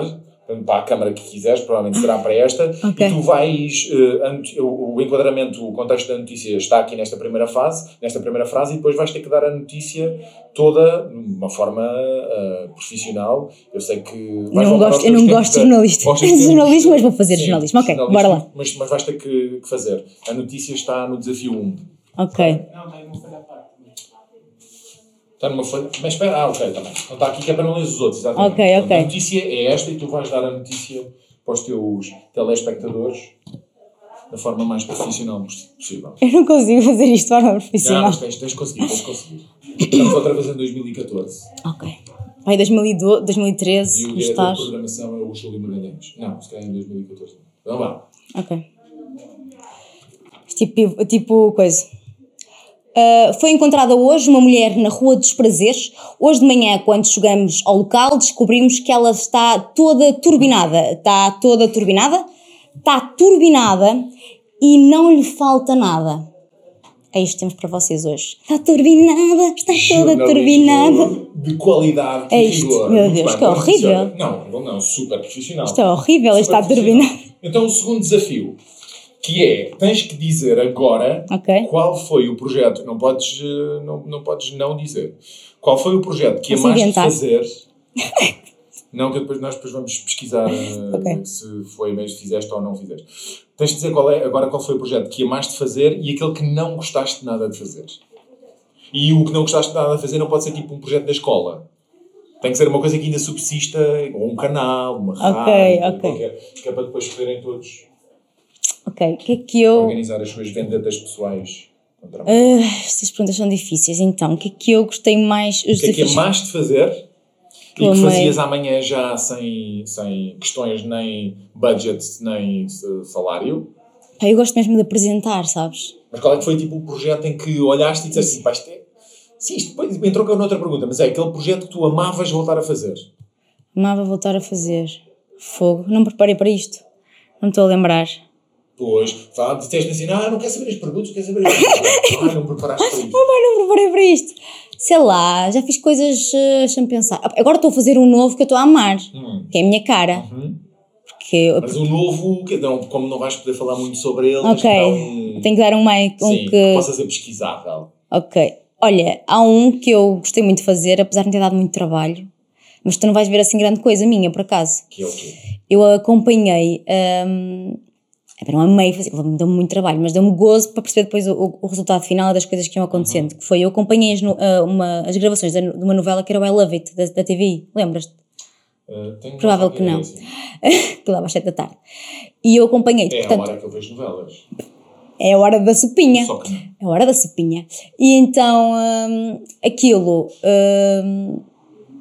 Speaker 2: para a câmara que quiseres, provavelmente será para esta,
Speaker 1: Ok.
Speaker 2: e tu vais. ant- o, o enquadramento, o contexto da notícia está aqui nesta primeira fase, nesta primeira frase, e depois vais ter que dar a notícia toda de uma forma eh, profissional. Eu sei que. vais
Speaker 1: Não gosto- eu não gosto de jornalista.
Speaker 2: tempos
Speaker 1: Jornalismo,
Speaker 2: de-
Speaker 1: mas vou fazer
Speaker 2: Sim,
Speaker 1: jornalismo. Ok, bora lá.
Speaker 2: Mas, mas vais ter que, que fazer. A notícia está no desafio 1.
Speaker 1: Ok.
Speaker 3: Não, tem uma
Speaker 2: Está numa folha. Mas espera, ah, ok, também. Não está aqui que é para não ler os outros, exatamente.
Speaker 1: Ok,
Speaker 2: Portanto,
Speaker 1: ok.
Speaker 2: A notícia é esta e tu vais dar a notícia para os teus telespectadores da forma mais profissional possível.
Speaker 1: Eu não consigo fazer isto de forma
Speaker 2: Não,
Speaker 1: profissional.
Speaker 2: mas tens, tens conseguido, tens conseguido. Estamos outra vez em 2014.
Speaker 1: Ok. Vai 2012, 2013,
Speaker 2: E o
Speaker 1: não
Speaker 2: diretor
Speaker 1: estás?
Speaker 2: de programação é o Júlio Magalhães. Não, se calhar em 2014. Vamos lá.
Speaker 1: Ok. Tipo, tipo coisa. Ah, foi encontrada hoje uma mulher na Rua dos Prazeres. Hoje de manhã, quando chegamos ao local, descobrimos que ela está toda turbinada. Está toda turbinada? Está turbinada e não lhe falta nada. É isto que temos para vocês hoje. Está turbinada, está toda turbinada.
Speaker 2: De qualidade
Speaker 1: É isto.
Speaker 2: rigor.
Speaker 1: Meu Deus,
Speaker 2: bem,
Speaker 1: que
Speaker 2: bom
Speaker 1: horrível.
Speaker 2: Não, não, super profissional.
Speaker 1: Isto é horrível, isto está turbinado.
Speaker 2: Então o segundo desafio, que é, tens que dizer agora
Speaker 1: Ok.
Speaker 2: qual foi o projeto, não podes, eh, não, não podes não dizer, qual foi o projeto que amaste
Speaker 1: inventar?
Speaker 2: fazer, não que depois nós depois vamos pesquisar eh,
Speaker 1: Ok.
Speaker 2: se foi mesmo fizeste ou não fizeste. Tens de dizer qual é, agora qual foi o projeto que amaste fazer e aquele que não gostaste nada de fazer. E o que não gostaste nada de fazer não pode ser tipo um projeto da escola. Tem que ser uma coisa que ainda subsista, ou um canal, uma rádio,
Speaker 1: ok.
Speaker 2: qualquer, que é para depois poderem todos
Speaker 1: Ok, o que é que eu.
Speaker 2: organizar as suas vendetas pessoais.
Speaker 1: Ah, estas perguntas são difíceis, então. O que é que eu gostei mais? Os
Speaker 2: o que é que
Speaker 1: desafios.
Speaker 2: amaste de fazer e
Speaker 1: Pelo
Speaker 2: que fazias amanhã já sem, sem questões nem budget, nem eh, salário?
Speaker 1: Pá, eu gosto mesmo de apresentar, sabes?
Speaker 2: Mas qual é que foi tipo o projeto em que olhaste e disseste assim, pá, isto é... Sim, isto depois entrou com outra pergunta, mas é aquele projeto que tu amavas voltar a fazer.
Speaker 1: Amava voltar a fazer. Fogo. Não me preparei para isto. Não me estou a lembrar.
Speaker 2: Pois, fala, disseste assim, ah, não quero saber as perguntas, quero saber as perguntas. ah, não preparaste para isto.
Speaker 1: Mãe, não preparei para isto. Sei lá, já fiz coisas. Uh, Deixa-me pensar. Agora estou a fazer um novo que eu estou a amar.
Speaker 2: Hum.
Speaker 1: Que é a minha cara.
Speaker 2: Uhum.
Speaker 1: Porque.
Speaker 2: Mas o novo, não, como não vais poder falar muito sobre ele, tens
Speaker 1: ok.
Speaker 2: que dar um...
Speaker 1: Tenho que dar um mic. Um
Speaker 2: Sim, que
Speaker 1: que.
Speaker 2: possa ser pesquisável.
Speaker 1: Ok. Olha, há um que eu gostei muito de fazer, apesar de me ter dado muito trabalho, mas tu não vais ver assim grande coisa minha, por acaso.
Speaker 2: Que é o quê?
Speaker 1: Eu acompanhei, epá, não amei fazer, deu-me muito trabalho, mas deu-me gozo para perceber depois o, o resultado final das coisas que iam acontecendo. Que foi, eu acompanhei as, uma- as gravações de uma novela que era o I Love It, da, da TVI, lembras-te?
Speaker 2: Uh,
Speaker 1: Provável que não.
Speaker 2: é assim.
Speaker 1: que dava às 7 da tarde. E eu acompanhei,
Speaker 2: É a
Speaker 1: portanto,
Speaker 2: hora que eu vejo novelas.
Speaker 1: é a hora da sopinha.
Speaker 2: Só que.
Speaker 1: É a hora da sopinha. E então, hum, aquilo. hum,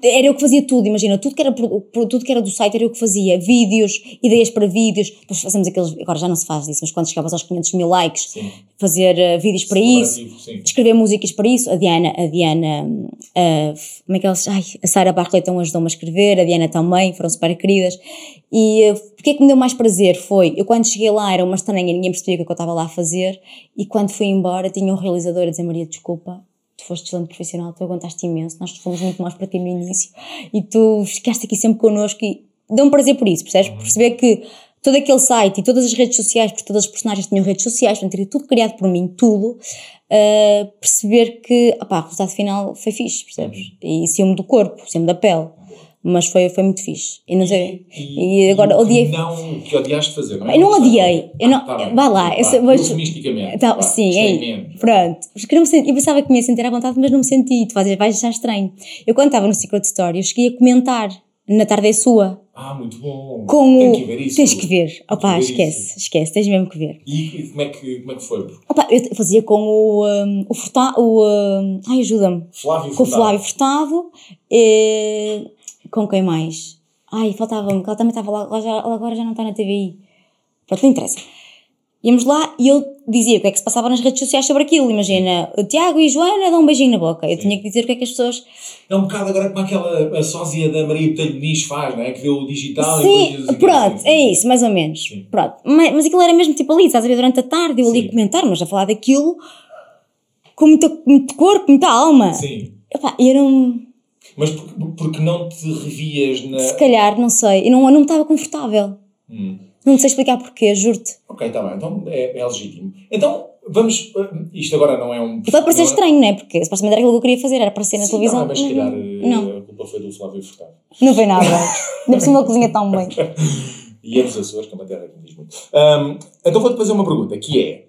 Speaker 1: era eu que fazia tudo, imagina, tudo que, era, tudo que era do site era eu que fazia, vídeos, ideias para vídeos, depois fazemos aqueles, agora já não se faz isso, mas quando chegavas aos 500 mil likes,
Speaker 2: Sim.
Speaker 1: fazer eh, vídeos para isso,
Speaker 2: Sim.
Speaker 1: escrever músicas para isso, a Diana, a Diana, a, como é que elas, ai, a Sara Barclayton ajudou-me a escrever, a Diana também, foram super queridas, e eh, porque é que me deu mais prazer foi, eu quando cheguei lá era uma estranha, ninguém percebia o que é que eu estava lá a fazer, e quando fui embora tinha um realizador a dizer, Maria, desculpa, tu foste excelente profissional, tu aguentaste imenso, nós fomos muito mais para ti no início, e tu ficaste aqui sempre connosco, e deu-me prazer por isso, percebes? Perceber que todo aquele site e todas as redes sociais, porque todas as personagens tinham redes sociais, portanto, era tudo criado por mim, tudo, uh, perceber que, opá, o resultado final foi fixe, percebes? E saiu-me do corpo, saiu-me da pele, mas foi, foi muito fixe. E, não sei, e, agora
Speaker 2: o que
Speaker 1: odiei.
Speaker 2: Não, que odiaste fazer, não é?
Speaker 1: Eu não odiei, eu não,
Speaker 2: Ah, tá
Speaker 1: vá lá,
Speaker 2: Vá,
Speaker 1: eu sei- mas-
Speaker 2: Vá,
Speaker 1: sim, é, pronto. Porque eu, não me senti- eu pensava que me ia sentir à vontade, mas não me senti. Tu vais, vais achar estranho. Eu, quando estava no Secret Story, eu cheguei a comentar na tarde é sua.
Speaker 2: Ah, muito bom.
Speaker 1: Com
Speaker 2: Tem
Speaker 1: o.
Speaker 2: que ver isso.
Speaker 1: Tens que ver.
Speaker 2: Ver
Speaker 1: esquece,
Speaker 2: isso.
Speaker 1: esquece, tens mesmo que ver.
Speaker 2: E, e como, é que, como é que foi?
Speaker 1: Opa, eu fazia com o. Um, o um, ai, ajuda-me.
Speaker 2: Flávio
Speaker 1: Com o. Flávio Furtado. e- com quem mais? Ai, faltava-me, que ela também estava lá, ela já- ela agora já não está na TVI. Pronto, não interessa. Íamos lá e eu dizia o que é que se passava nas redes sociais sobre aquilo. Imagina, o Tiago e Joana dão um beijinho na boca. Eu tinha que dizer o que é que as pessoas.
Speaker 2: É um bocado agora como aquela a sósia da Maria Botelho Muniz faz, não é? Que deu o digital e
Speaker 1: Sim,
Speaker 2: depois diz assim,
Speaker 1: pronto,
Speaker 2: assim.
Speaker 1: é isso, mais ou menos.
Speaker 2: Sim.
Speaker 1: Pronto. Mas, mas aquilo era mesmo tipo ali, estás a ver, durante a tarde, eu ali
Speaker 2: Sim.
Speaker 1: a comentar, mas a falar daquilo com muita, muito corpo, muita alma.
Speaker 2: Sim.
Speaker 1: Epá, e era um.
Speaker 2: Mas porque, porque não te revias na.
Speaker 1: Se calhar, não sei, eu não, eu não estava confortável.
Speaker 2: Hum.
Speaker 1: Não sei explicar porquê, juro-te.
Speaker 2: Ok, está bem, então é, é legítimo. Então, vamos. uh, Isto agora não é um.
Speaker 1: E pode parecer
Speaker 2: não é-
Speaker 1: estranho, não é? Porque supostamente era aquilo que eu queria fazer, era aparecer na
Speaker 2: Sim,
Speaker 1: televisão.
Speaker 2: tá bem, mas se calhar
Speaker 1: não,
Speaker 2: a culpa foi do Flávio Furtado.
Speaker 1: não foi nada. Ainda por cima ele cozinha tão bem.
Speaker 2: E é dos Açores, que é uma terra que me diz muito. Ahm, então vou-te fazer uma pergunta, que é...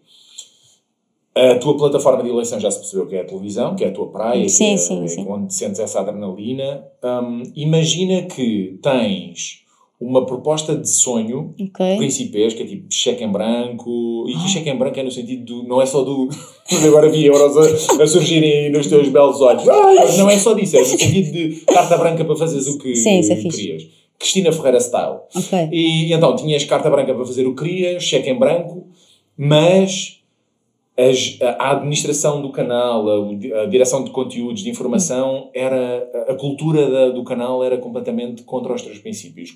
Speaker 2: A tua plataforma de eleição já se percebeu que é a televisão, que é a tua praia,
Speaker 1: Sim,
Speaker 2: é,
Speaker 1: sim,
Speaker 2: é
Speaker 1: sim.
Speaker 2: onde sentes essa adrenalina. Ahm, imagina que tens uma proposta de sonho
Speaker 1: Ok.
Speaker 2: principesca, tipo cheque em branco, e
Speaker 1: Ah.
Speaker 2: que cheque em branco é no sentido do, não é só do, agora vi euros a, a surgirem nos teus belos olhos, Ai, não é só disso, é no sentido de carta branca para fazeres o que
Speaker 1: Sim, isso é fixe.
Speaker 2: querias. Cristina Ferreira Style.
Speaker 1: Ok.
Speaker 2: E então tinhas carta branca para fazer o que querias, cheque em branco, mas as- a, administração do canal, a, direção de conteúdos, de informação, era a, cultura da- do canal era completamente contra os teus princípios.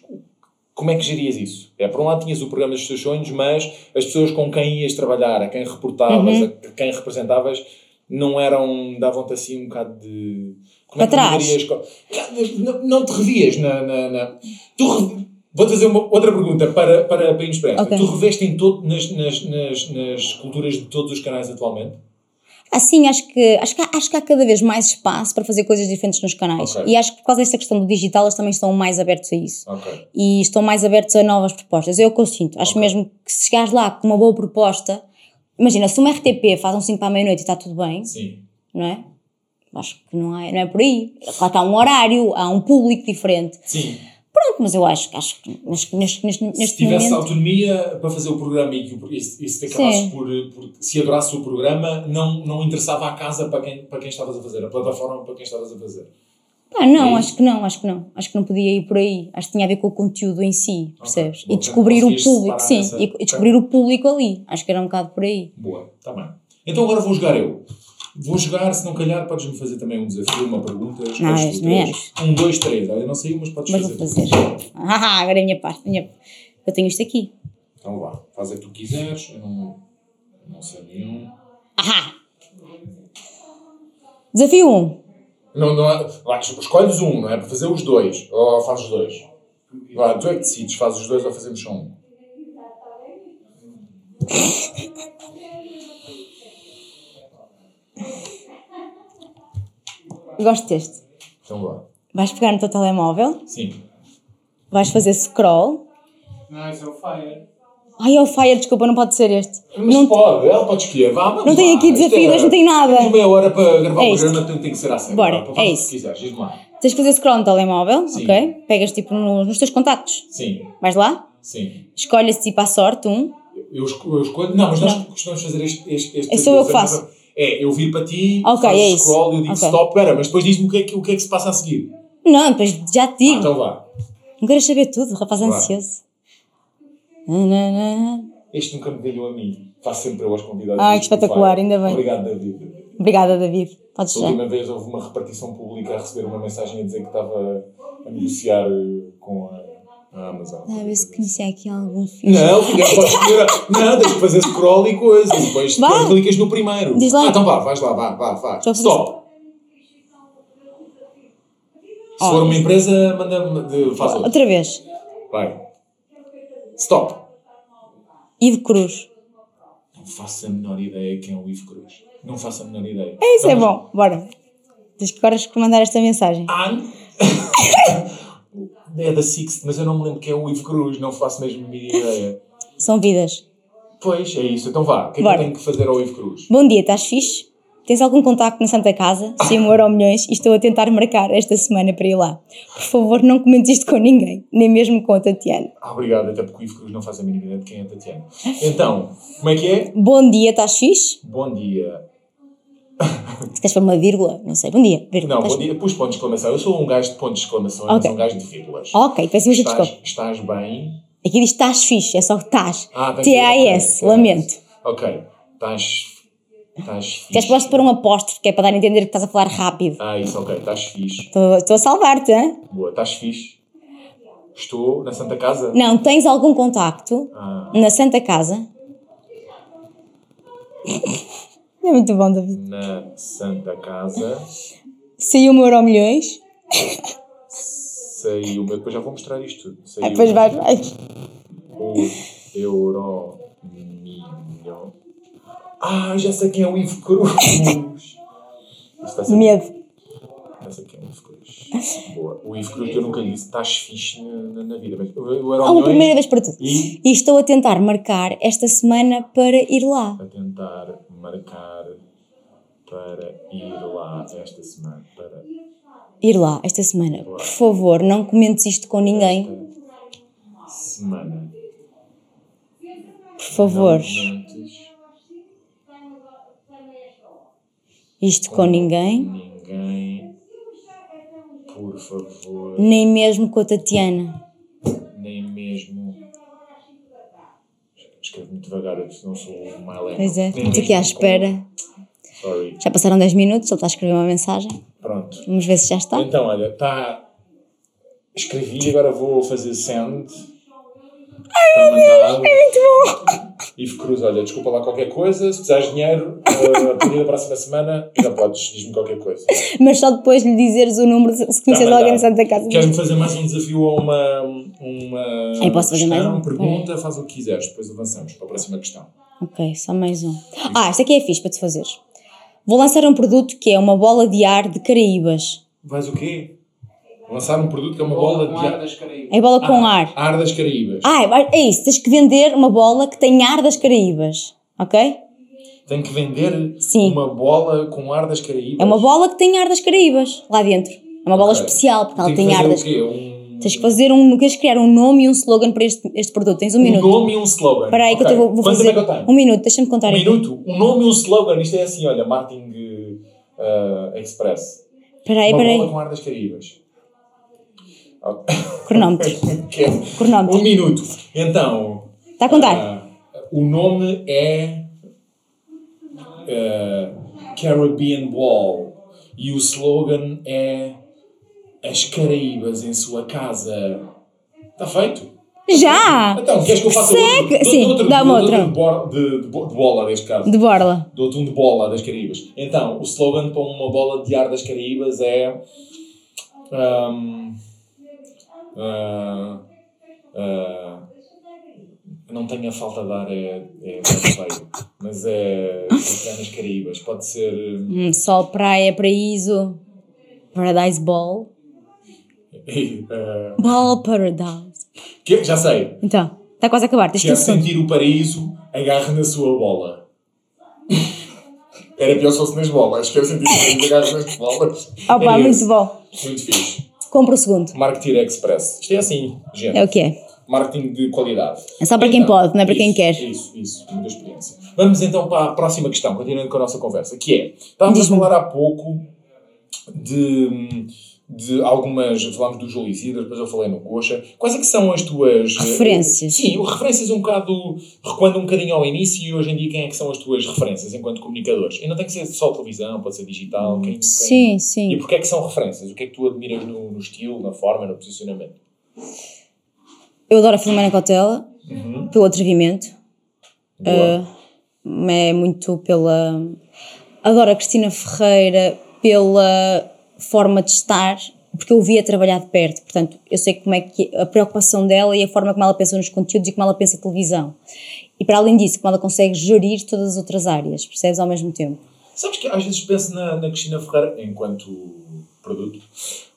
Speaker 2: Como é que gerias isso? É, por um lado tinhas o programa dos teus sonhos, mas as pessoas com quem ias trabalhar, a quem reportavas,
Speaker 1: Uhum.
Speaker 2: a quem representavas, não eram, davam-te assim um bocado de... Como
Speaker 1: Para
Speaker 2: é que
Speaker 1: trás.
Speaker 2: Não, não te revias na... na, na- Tu Vou-te fazer uma, outra pergunta para, para, para irmos para esta.
Speaker 1: Ok.
Speaker 2: Tu reveste em todo, nas, nas, nas, nas culturas de todos os canais atualmente?
Speaker 1: Assim, acho que, acho, que há, acho que há cada vez mais espaço para fazer coisas diferentes nos canais.
Speaker 2: Ok.
Speaker 1: E acho que por causa desta questão do digital, eles também estão mais abertos a isso.
Speaker 2: Ok.
Speaker 1: E estão mais abertos a novas propostas. É o que eu sinto. Acho mesmo que se chegares lá com uma boa proposta, imagina, se uma RTP faz um 5 para a meia-noite e está tudo bem,
Speaker 2: Sim.
Speaker 1: não é? Acho que não é, não é por aí. Lá está um horário, há um público diferente.
Speaker 2: Sim.
Speaker 1: Mas eu acho, acho que neste, neste, neste,
Speaker 2: Se
Speaker 1: neste
Speaker 2: tivesse
Speaker 1: momento.
Speaker 2: autonomia para fazer o programa e que se e se
Speaker 1: Sim.
Speaker 2: por, por. Se adorasse o programa, não, não interessava a casa para quem, para quem estavas a fazer, a plataforma para quem estavas a fazer.
Speaker 1: Pá, não, acho que não, acho que não. Acho que não podia ir por aí. Acho que tinha a ver com o conteúdo em si, percebes?
Speaker 2: Bom,
Speaker 1: E descobrir o público, sim,
Speaker 2: essa-
Speaker 1: e, e descobrir o público ali. Acho que era um bocado por aí.
Speaker 2: Boa, está bem. Então agora vou jogar eu. Vou jogar, se não calhar, podes-me fazer também um desafio, uma pergunta.
Speaker 1: Não, és, não és.
Speaker 2: Um, dois, três. Olha, não sei, mas podes
Speaker 1: Mas vou
Speaker 2: fazer.
Speaker 1: fazer. Ah, agora é a minha parte. minha- Eu tenho isto aqui.
Speaker 2: Então vá, faz a que tu quiseres. Eu não, não sei nenhum.
Speaker 1: Ah! Desafio 1. Um.
Speaker 2: Não, não é, lá, escolhes um, não é para fazer os dois. Ou fazes os dois. Vá, tu é que decides, fazes os dois ou fazemos só um.
Speaker 1: Gosto deste.
Speaker 2: Então vá.
Speaker 1: Vais pegar no teu telemóvel,
Speaker 2: Sim.
Speaker 1: vais fazer scroll.
Speaker 3: Não, esse é o Fire.
Speaker 1: Ai, é o Fire, desculpa, não pode ser este.
Speaker 2: Mas
Speaker 1: Não,
Speaker 2: pode, ela pode escolher. Vá, vamos
Speaker 1: Não tem aqui desafios,
Speaker 2: é-
Speaker 1: não tem nada.
Speaker 2: Temos meia hora para gravar
Speaker 1: É
Speaker 2: o programa, tem, tem que ser assim.
Speaker 1: Bora,
Speaker 2: Vá,
Speaker 1: é isso.
Speaker 2: que quiseres, diz-me lá.
Speaker 1: tens que fazer scroll no telemóvel,
Speaker 2: Sim.
Speaker 1: ok? Pegas tipo no- nos teus contactos.
Speaker 2: Sim,
Speaker 1: Vais lá,
Speaker 2: sim.
Speaker 1: escolhes tipo à sorte um.
Speaker 2: Eu escolho, eu escolho- não, mas nós costumamos fazer este. este, este
Speaker 1: É só eu que faço.
Speaker 2: É, eu vir para ti,
Speaker 1: Ok,
Speaker 2: faço
Speaker 1: é
Speaker 2: scroll e eu digo
Speaker 1: Ok.
Speaker 2: stop, pera, mas depois diz-me o que, é que, o que é que se passa a seguir.
Speaker 1: Não, depois já te
Speaker 2: Ah,
Speaker 1: digo.
Speaker 2: então vá.
Speaker 1: Não queres saber tudo, rapaz ansioso.
Speaker 2: Este nunca me ganhou a mim. Faço sempre eu aos convidados.
Speaker 1: Ah, que espetacular, ainda bem.
Speaker 2: Obrigado, David.
Speaker 1: Obrigada, David. Podes
Speaker 2: A
Speaker 1: já.
Speaker 2: última vez houve uma repartição pública a receber uma mensagem a dizer que estava a negociar eh, com a, a Amazon.
Speaker 1: A ver se conhecia aqui algum filho.
Speaker 2: Não, podes escolher. Não, tens que fazer scroll e coisa. E depois
Speaker 1: Vá.
Speaker 2: clicas no primeiro.
Speaker 1: Diz lá.
Speaker 2: Ah, então vá, vais lá, vá, vá, vá. Stop. Se for uma empresa, manda de- faz outra.
Speaker 1: Outra vez.
Speaker 2: Vai. Stop.
Speaker 1: De cruz.
Speaker 2: Não faço a menor ideia quem é o Ivo Cruz. Não faço a menor ideia.
Speaker 1: Isso é bom. Bora. Tens que agora mandar esta mensagem.
Speaker 2: Ah, é da Sixth, mas eu não me lembro quem é o Ivo Cruz, não faço mesmo a mínima ideia.
Speaker 1: São vidas.
Speaker 2: Pois, é isso. Então vá, o que é que
Speaker 1: Bora.
Speaker 2: eu tenho que fazer ao Ivo Cruz?
Speaker 1: Bom dia, estás fixe? Tens algum contacto na Santa Casa? Um euro milhões e estou a tentar marcar esta semana para ir lá. Por favor, não comentes isto com ninguém, nem mesmo com a Tatiana.
Speaker 2: Ah, obrigado, até porque o Ivo Cruz não faz a mínima ideia de quem é a Tatiana. Então, como é que é?
Speaker 1: Bom dia, estás fixe?
Speaker 2: Bom dia.
Speaker 1: Se queres pôr uma vírgula, não sei. Bom dia, vírgula.
Speaker 2: Não, bom dia. Pus ponto de exclamação. Eu sou um gajo de pontos de exclamação,
Speaker 1: Ok.
Speaker 2: mas sou um gajo de vírgulas.
Speaker 1: Ok, peço imensa
Speaker 2: Estás,
Speaker 1: desculpa.
Speaker 2: estás bem?
Speaker 1: Aqui diz estás fixe, é só estás.
Speaker 2: Ah,
Speaker 1: T-A-S,
Speaker 2: ok,
Speaker 1: lamento.
Speaker 2: Ok. Estás. Estás fixe.
Speaker 1: Queres pôr um apóstrofe, que é para dar a entender que estás a falar rápido.
Speaker 2: Ah, isso, ok. Estás fixe.
Speaker 1: Estou, estou a salvar-te, hein?
Speaker 2: Boa, estás fixe. Estou na Santa Casa.
Speaker 1: Não, tens algum contacto
Speaker 2: Ah,
Speaker 1: na Santa Casa? É muito bom, David.
Speaker 2: na Santa Casa.
Speaker 1: Saiu um euro milhões?
Speaker 2: Saiu. Mas depois já vou mostrar isto tudo. Saiu
Speaker 1: Ah, depois vais, vais.
Speaker 2: o Euro Milhão. Ah, já sei quem é o Ivo Cruz. Isto
Speaker 1: Medo.
Speaker 2: Já sei quem é o Ivo Cruz. Boa. O Ivo Cruz que eu nunca disse, estás fixe na, na, vida. O, o Euro
Speaker 1: Há uma primeira vez para tudo.
Speaker 2: E
Speaker 1: E estou a tentar marcar esta semana para ir lá.
Speaker 2: a tentar marcar para ir lá esta semana. Para
Speaker 1: Ir lá esta semana. Por favor, não comentes isto com ninguém.
Speaker 2: esta semana.
Speaker 1: Por favor.
Speaker 2: Não comentes
Speaker 1: Isto com ninguém.
Speaker 2: Ninguém. Por favor.
Speaker 1: Nem mesmo com a Tatiana.
Speaker 2: Nem mesmo. Escrevo muito devagar, eu não sou o Mylene.
Speaker 1: Pois é, estamos aqui à espera.
Speaker 2: Sorry.
Speaker 1: Já passaram 10 minutos, ele está a escrever uma mensagem.
Speaker 2: Pronto.
Speaker 1: Vamos ver se já está.
Speaker 2: Então, olha, está. Escrevi, agora vou fazer send. Ai, meu Deus, é muito bom! Ivo Cruz, olha, desculpa lá qualquer coisa. Se precisares de dinheiro, eh, a partir da próxima semana já podes, diz-me qualquer coisa.
Speaker 1: Mas só depois lhe dizeres o número se conheces
Speaker 2: Tá,
Speaker 1: alguém
Speaker 2: tá.
Speaker 1: Santa Casa.
Speaker 2: Queres-me fazer mais um desafio ou uma. uma
Speaker 1: Eu posso fazer mais um?
Speaker 2: Pergunta, faz o que quiseres, depois avançamos para a próxima questão.
Speaker 1: Ok, só mais um. Ah, este aqui é fixe para te fazeres. Vou lançar um produto que é uma bola de ar de Caraíbas.
Speaker 2: Vais o quê? Lançar um produto que é uma bola de
Speaker 3: Mar
Speaker 2: ar.
Speaker 3: das Caraíbas.
Speaker 1: É bola com
Speaker 2: Ah,
Speaker 1: ar.
Speaker 2: Ar das Caraíbas.
Speaker 1: Ah, é isso, tens que vender uma bola que tem ar das Caraíbas. Ok?
Speaker 2: Tem que vender
Speaker 1: Sim.
Speaker 2: uma bola com ar das Caraíbas.
Speaker 1: É uma bola que tem ar das Caraíbas lá dentro. É uma bola especial porque ela
Speaker 2: Tem que
Speaker 1: tem ar das.
Speaker 2: o quê? Um,
Speaker 1: Tens que fazer um. Queres criar um nome e um slogan para este, este produto. Tens um,
Speaker 2: um
Speaker 1: minuto.
Speaker 2: nome e um slogan.
Speaker 1: Espera aí que
Speaker 2: Ok.
Speaker 1: eu vou, vou fazer.
Speaker 2: é que eu tenho?
Speaker 1: Um minuto, deixa-me contar
Speaker 2: Um
Speaker 1: aqui.
Speaker 2: minuto? Um nome e um slogan. Isto é assim, olha, Martin uh, Express.
Speaker 1: Espera aí,
Speaker 2: uma
Speaker 1: espera
Speaker 2: bola
Speaker 1: aí.
Speaker 2: com ar das Caraíbas.
Speaker 1: Cronómetro. Cronómetro.
Speaker 2: um minuto. Então,
Speaker 1: Está a contar?
Speaker 2: ah, o nome é ah, Caribbean Ball e o slogan é As Caraíbas em sua casa. Está feito?
Speaker 1: Já!
Speaker 2: Então, queres que eu faça
Speaker 1: Segue.
Speaker 2: outro?
Speaker 1: Sim,
Speaker 2: outro,
Speaker 1: dá-me
Speaker 2: dou-te
Speaker 1: outro.
Speaker 2: de, bor- de, de bo- de bola, neste caso.
Speaker 1: De borla.
Speaker 2: Dou-te um de bola das Caraíbas. Então, o slogan para uma bola de ar das Caraíbas é. ahm, ah, ah, não tenho a falta de ar, é, é feio. Mas é. é nas Caraíbas. Pode ser.
Speaker 1: Hum, sol, praia, paraíso. Paradise Ball.
Speaker 2: Eh,
Speaker 1: Ball Paradise.
Speaker 2: que- já sei.
Speaker 1: Então, está quase a acabar. Tens
Speaker 2: Quer
Speaker 1: 15 segundos.
Speaker 2: sentir o paraíso, agarre na sua bola. Era pior se fosse nas bolas. Quer sentir o paraíso, agarre nas bolas.
Speaker 1: Opa,
Speaker 2: É
Speaker 1: muito bom.
Speaker 2: Muito fixe.
Speaker 1: Compra o segundo.
Speaker 2: Marketing Express. Isto é assim, gente.
Speaker 1: É o que é.
Speaker 2: Marketing de qualidade.
Speaker 1: É só para quem pode, não é para quem
Speaker 2: isso,
Speaker 1: quer.
Speaker 2: Isso, isso, muita experiência. Vamos então para a próxima questão, continuando com a nossa conversa, que é, estávamos a falar há pouco de, de algumas, falámos do Júlio Isidro, depois eu falei no Coxa. Quais é que são as tuas... eh,
Speaker 1: Referências.
Speaker 2: Sim, referências um bocado, recuando um bocadinho ao início e hoje em dia quem é que são as tuas referências enquanto comunicadores? E não tem que ser só televisão, pode ser digital, quem, quem-
Speaker 1: Sim,
Speaker 2: E
Speaker 1: sim.
Speaker 2: porquê é que são referências? O que é que tu admiras no, no estilo, na forma, no posicionamento?
Speaker 1: Eu adoro a Filomena Cautela,
Speaker 2: Uhum.
Speaker 1: pelo atrevimento.
Speaker 2: Boa.
Speaker 1: Ah, é muito pela. Adoro a Cristina Ferreira pela forma de estar, porque eu via trabalhar de perto. Portanto, eu sei como é que a preocupação dela e a forma como ela pensa nos conteúdos e como ela pensa a televisão. E para além disso, como ela consegue gerir todas as outras áreas, percebes ao mesmo tempo.
Speaker 2: Sabes que às vezes penso na, na Cristina Ferreira enquanto produto.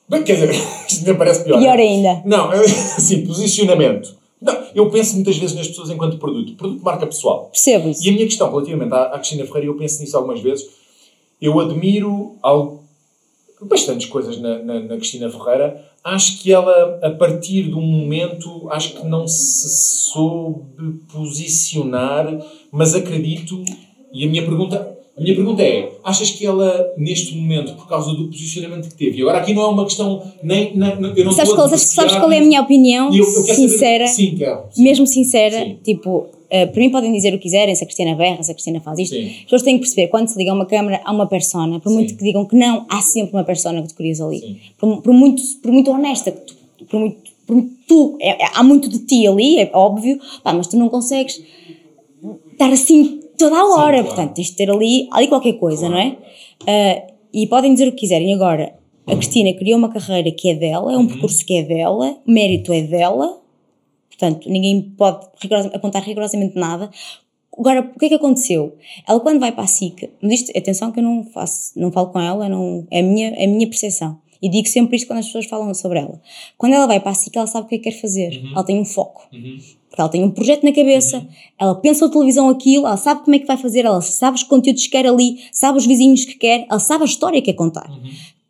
Speaker 2: Bem, quer dizer, isto me parece pior.
Speaker 1: Pior ainda.
Speaker 2: Não, assim, posicionamento. Não, eu penso muitas vezes nas pessoas enquanto produto. Produto marca pessoal.
Speaker 1: Percebo isso.
Speaker 2: E a minha questão relativamente à, à Cristina Ferreira, eu penso nisso algumas vezes, eu admiro algo, bastantes coisas na, na, na Cristina Ferreira. Acho que ela, a partir de um momento, acho que não se soube posicionar, mas acredito, e a minha pergunta, a minha pergunta é, achas que ela, neste momento, por causa do posicionamento que teve, e agora aqui não é uma questão, nem, nem eu não
Speaker 1: Sabes qual, sabes,
Speaker 2: adversário,
Speaker 1: qual é a minha opinião?
Speaker 2: eu, eu
Speaker 1: sincera.
Speaker 2: Saber, sim, quero. Sim.
Speaker 1: mesmo sincera,
Speaker 2: Sim.
Speaker 1: tipo, eh, para mim podem dizer o que quiserem, se a Cristina berra, se a Cristina faz isto.
Speaker 2: Sim.
Speaker 1: As pessoas têm que perceber, quando se liga a uma câmara, há uma persona. Por muito
Speaker 2: Sim.
Speaker 1: que digam que não, há sempre uma persona que tu querias ali.
Speaker 2: Sim.
Speaker 1: Por, por muito, por muito honesta, que tu, por muito, por muito tu, é- é- há muito de ti ali, é óbvio, pá, mas tu não consegues estar assim toda a hora.
Speaker 2: claro.
Speaker 1: Portanto, tens de ter ali, ali qualquer coisa, não é? Ah, e podem dizer o que quiserem. Agora, a Cristina criou uma carreira que é dela, é um percurso que é dela, o mérito é dela, Portanto, ninguém pode apontar rigorosamente nada. Agora, o que é que aconteceu? Ela, quando vai para a SIC, mas isto, atenção que eu não faço, não falo com ela, não, é, a minha, é a minha percepção. E digo sempre isto quando as pessoas falam sobre ela. Quando ela vai para a SIC, ela sabe o que é que quer fazer. Ela tem um foco.
Speaker 2: Uhum.
Speaker 1: Porque ela tem um projeto na cabeça, ela pensa a televisão aquilo, ela sabe como é que vai fazer, ela sabe os conteúdos que quer ali, sabe os vizinhos que quer, ela sabe a história que quer contar.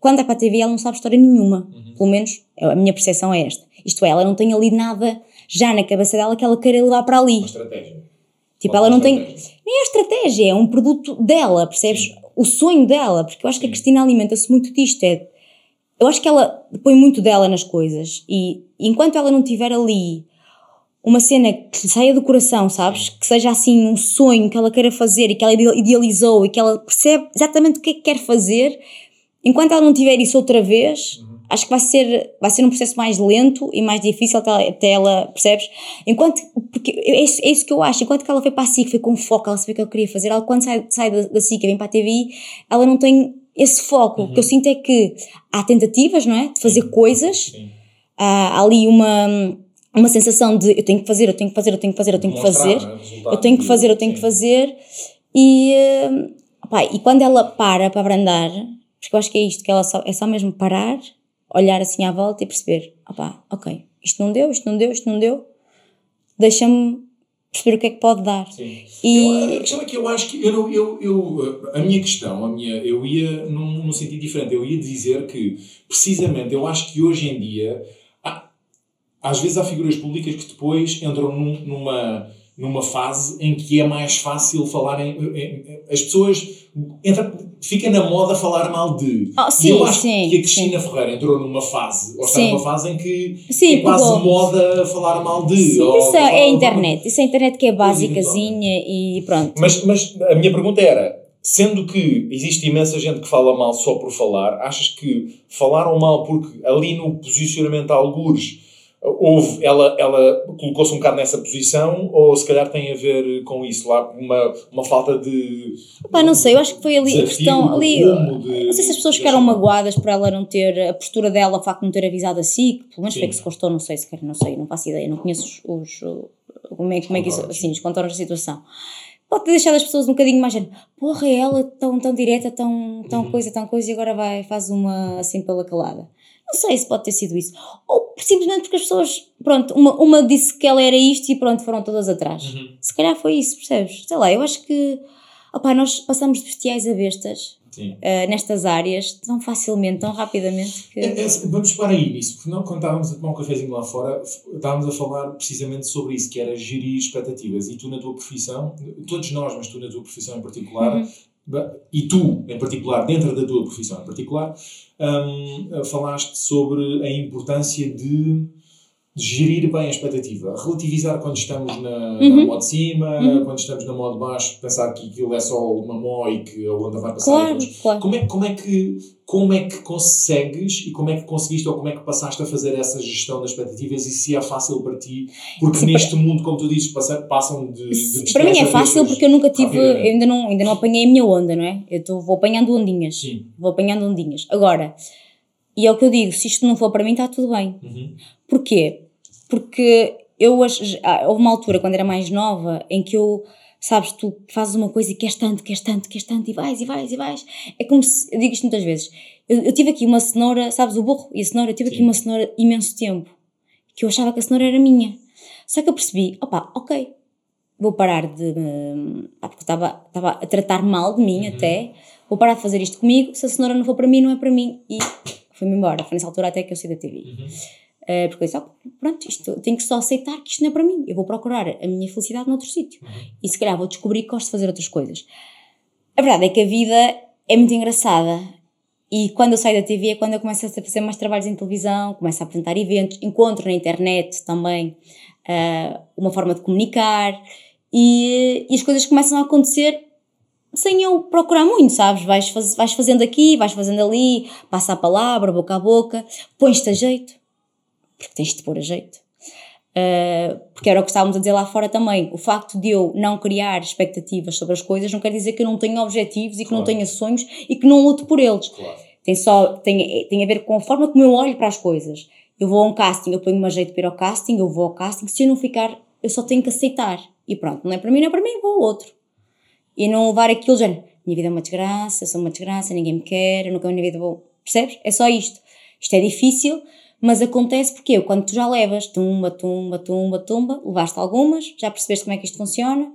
Speaker 1: Quando é para a TV, ela não sabe história nenhuma. Pelo menos a minha percepção é esta. Isto é, ela não tem ali nada já na cabeça dela que ela queira levar para ali.
Speaker 2: Uma estratégia.
Speaker 1: Tipo,
Speaker 2: Uma
Speaker 1: ela não tem.
Speaker 2: estratégia.
Speaker 1: Nem é estratégia, é um produto dela, percebes? O sonho dela, porque eu acho que a Cristina alimenta-se muito disto. É, eu acho que ela põe muito dela nas coisas e enquanto ela não tiver ali uma cena que lhe saia do coração, sabes? Que seja assim um sonho que ela queira fazer e que ela ide- idealizou e que ela percebe exatamente o que é que quer fazer, enquanto ela não tiver isso outra vez, acho que vai ser, vai ser um processo mais lento e mais difícil até, ela- até ela, percebes? Enquanto, porque é isso, é isso que eu acho, enquanto que ela foi para a SIC, foi com foco, ela sabia o que ela queria fazer, ela quando sai, sai da, da SIC e vem para a TVI, ela não tem esse foco. O que eu sinto é que há tentativas, não é? De fazer coisas,
Speaker 2: Sim.
Speaker 1: há, ali uma, uma sensação de eu tenho que fazer, eu tenho que fazer, eu tenho que fazer, eu tenho que
Speaker 2: Mostrar,
Speaker 1: fazer, eu tenho que fazer, eu tenho que
Speaker 2: sim.
Speaker 1: fazer. E, eh, pá, e quando ela para para abrandar, porque eu acho que é isto, que ela só, é só mesmo parar, olhar assim à volta e perceber, opá, ok, isto não deu, isto não deu, isto não deu, deixa-me perceber o que é que pode dar.
Speaker 2: Sim.
Speaker 1: E-
Speaker 2: Eu- a questão é que eu acho que eu, não- eu, eu, a minha questão, a minha, eu ia num, num sentido diferente. Eu ia dizer que, precisamente, eu acho que hoje em dia, há- às vezes há figuras públicas que depois entram num- numa, numa fase em que é mais fácil falarem. As pessoas entram, fica na moda falar mal de.
Speaker 1: Oh,
Speaker 2: e
Speaker 1: sim,
Speaker 2: eu acho
Speaker 1: sim,
Speaker 2: que a Cristina Ferreira entrou numa fase, ou está
Speaker 1: Sim.
Speaker 2: numa fase em que
Speaker 1: Sim,
Speaker 2: é quase
Speaker 1: pegou.
Speaker 2: moda falar mal de.
Speaker 1: Sim,
Speaker 2: ou
Speaker 1: isso é,
Speaker 2: falar-
Speaker 1: a internet, isso é a internet que é
Speaker 2: Coisa
Speaker 1: basicazinha e pronto.
Speaker 2: Mas, mas a minha pergunta era: sendo que existe imensa gente que fala mal só por falar, achas que falaram mal porque ali no posicionamento algures houve, ela, ela colocou-se um bocado nessa posição ou se calhar tem a ver com isso? Lá uma, uma falta de.
Speaker 1: Pá, não sei, eu acho que foi ali a
Speaker 2: desafio,
Speaker 1: questão. Ali,
Speaker 2: de-
Speaker 1: não sei se as pessoas ficaram magoadas por ela não ter a postura dela, o facto de não ter avisado a si, que pelo menos foi que se gostou, não sei sequer, não sei, não faço ideia, não conheço os. os- como é, como é que isso, assim, os contornos da situação. pode ter deixado as pessoas um bocadinho mais género, porra, é ela tão, tão direta, tão, tão
Speaker 2: Uhum.
Speaker 1: coisa, tão coisa, e agora vai, faz uma assim pela calada. Não sei se pode ter sido isso. Ou simplesmente porque as pessoas, pronto, uma, uma disse que ela era isto e pronto, foram todas atrás.
Speaker 2: Uhum.
Speaker 1: Se calhar foi isso, percebes? Sei lá, eu acho que, opá, nós passamos de bestiais a bestas eh, nestas áreas tão facilmente, tão rapidamente que...
Speaker 2: É, é, vamos para aí nisso, porque não, quando estávamos a tomar um cafezinho lá fora, estávamos a falar precisamente sobre isso, que era gerir expectativas. E tu, na tua profissão, todos nós, mas tu, na tua profissão em particular,
Speaker 1: Uhum.
Speaker 2: E tu, em particular, dentro da tua profissão em particular, hum, falaste sobre a importância de gerir bem a expectativa, relativizar quando estamos na, na
Speaker 1: Uhum.
Speaker 2: modo de cima,
Speaker 1: Uhum.
Speaker 2: quando estamos na modo de baixo, pensar que aquilo é só uma mó e que a onda vai passar.
Speaker 1: Claro, claro.
Speaker 2: como é, como, é que, como é que consegues e como é que conseguiste ou como é que passaste a fazer essa gestão das expectativas e se é fácil para ti? Porque
Speaker 1: Sim,
Speaker 2: neste mundo, como tu dizes, passa- passam de, de
Speaker 1: Para mim é fácil porque eu nunca tive, eu ainda não, ainda não apanhei a minha onda, não é? Eu tô, vou apanhando ondinhas.
Speaker 2: Sim.
Speaker 1: Vou apanhando ondinhas. Agora, e é o que eu digo, se isto não for para mim, está tudo bem.
Speaker 2: Uhum.
Speaker 1: Porquê? Porque eu, ach- ah, houve uma altura, quando era mais nova, em que eu, sabes, tu fazes uma coisa e queres tanto, queres tanto, queres tanto, e vais, e vais, e vais. É como se, eu digo isto muitas vezes, eu, eu tive aqui uma cenoura, sabes, o burro e a cenoura, eu tive aqui
Speaker 2: Sim.
Speaker 1: uma cenoura imenso tempo, que eu achava que a cenoura era minha. Só que eu percebi, opá, ok, vou parar de. hum, pá, porque estava estava a tratar mal de mim
Speaker 2: Uhum.
Speaker 1: até, vou parar de fazer isto comigo, se a cenoura não for para mim, não é para mim. E fui-me embora. Foi nessa altura até que eu saí da TV.
Speaker 2: Uhum.
Speaker 1: Uh, porque eu disse, "Oh, pronto, isto, tenho que só aceitar que isto não é para mim. Eu vou procurar a minha felicidade noutro sítio. E se calhar vou descobrir que gosto de fazer outras coisas. A verdade é que a vida é muito engraçada. E quando eu saio da TV é quando eu começo a fazer mais trabalhos em televisão, começo a apresentar eventos, encontro na internet também uh, uma forma de comunicar e, e as coisas começam a acontecer sem eu procurar muito, sabes? Vais, faz, vais fazendo aqui, vais fazendo ali, passa a palavra, boca a boca, pões-te a jeito, porque tens de pôr a jeito. Uh, porque era o que estávamos a dizer lá fora também. O facto de eu não criar expectativas sobre as coisas não quer dizer que eu não tenha objetivos e que não
Speaker 2: Claro.
Speaker 1: tenha sonhos e que não luto por eles.
Speaker 2: Claro.
Speaker 1: Tem só tem, tem a ver com a forma como eu olho para as coisas. Eu vou a um casting, eu ponho-me a jeito para ir ao casting, eu vou ao casting. Se eu não ficar, eu só tenho que aceitar. E pronto, não é para mim, não é para mim, vou ao outro. E não levar aquilo, já, minha vida é uma desgraça, eu sou uma desgraça, ninguém me quer, eu nunca na minha vida vou. Percebes? É só isto. Isto é difícil, mas acontece porque eu, quando tu já levas tumba, tumba, tumba, tumba, levaste algumas, já percebeste como é que isto funciona,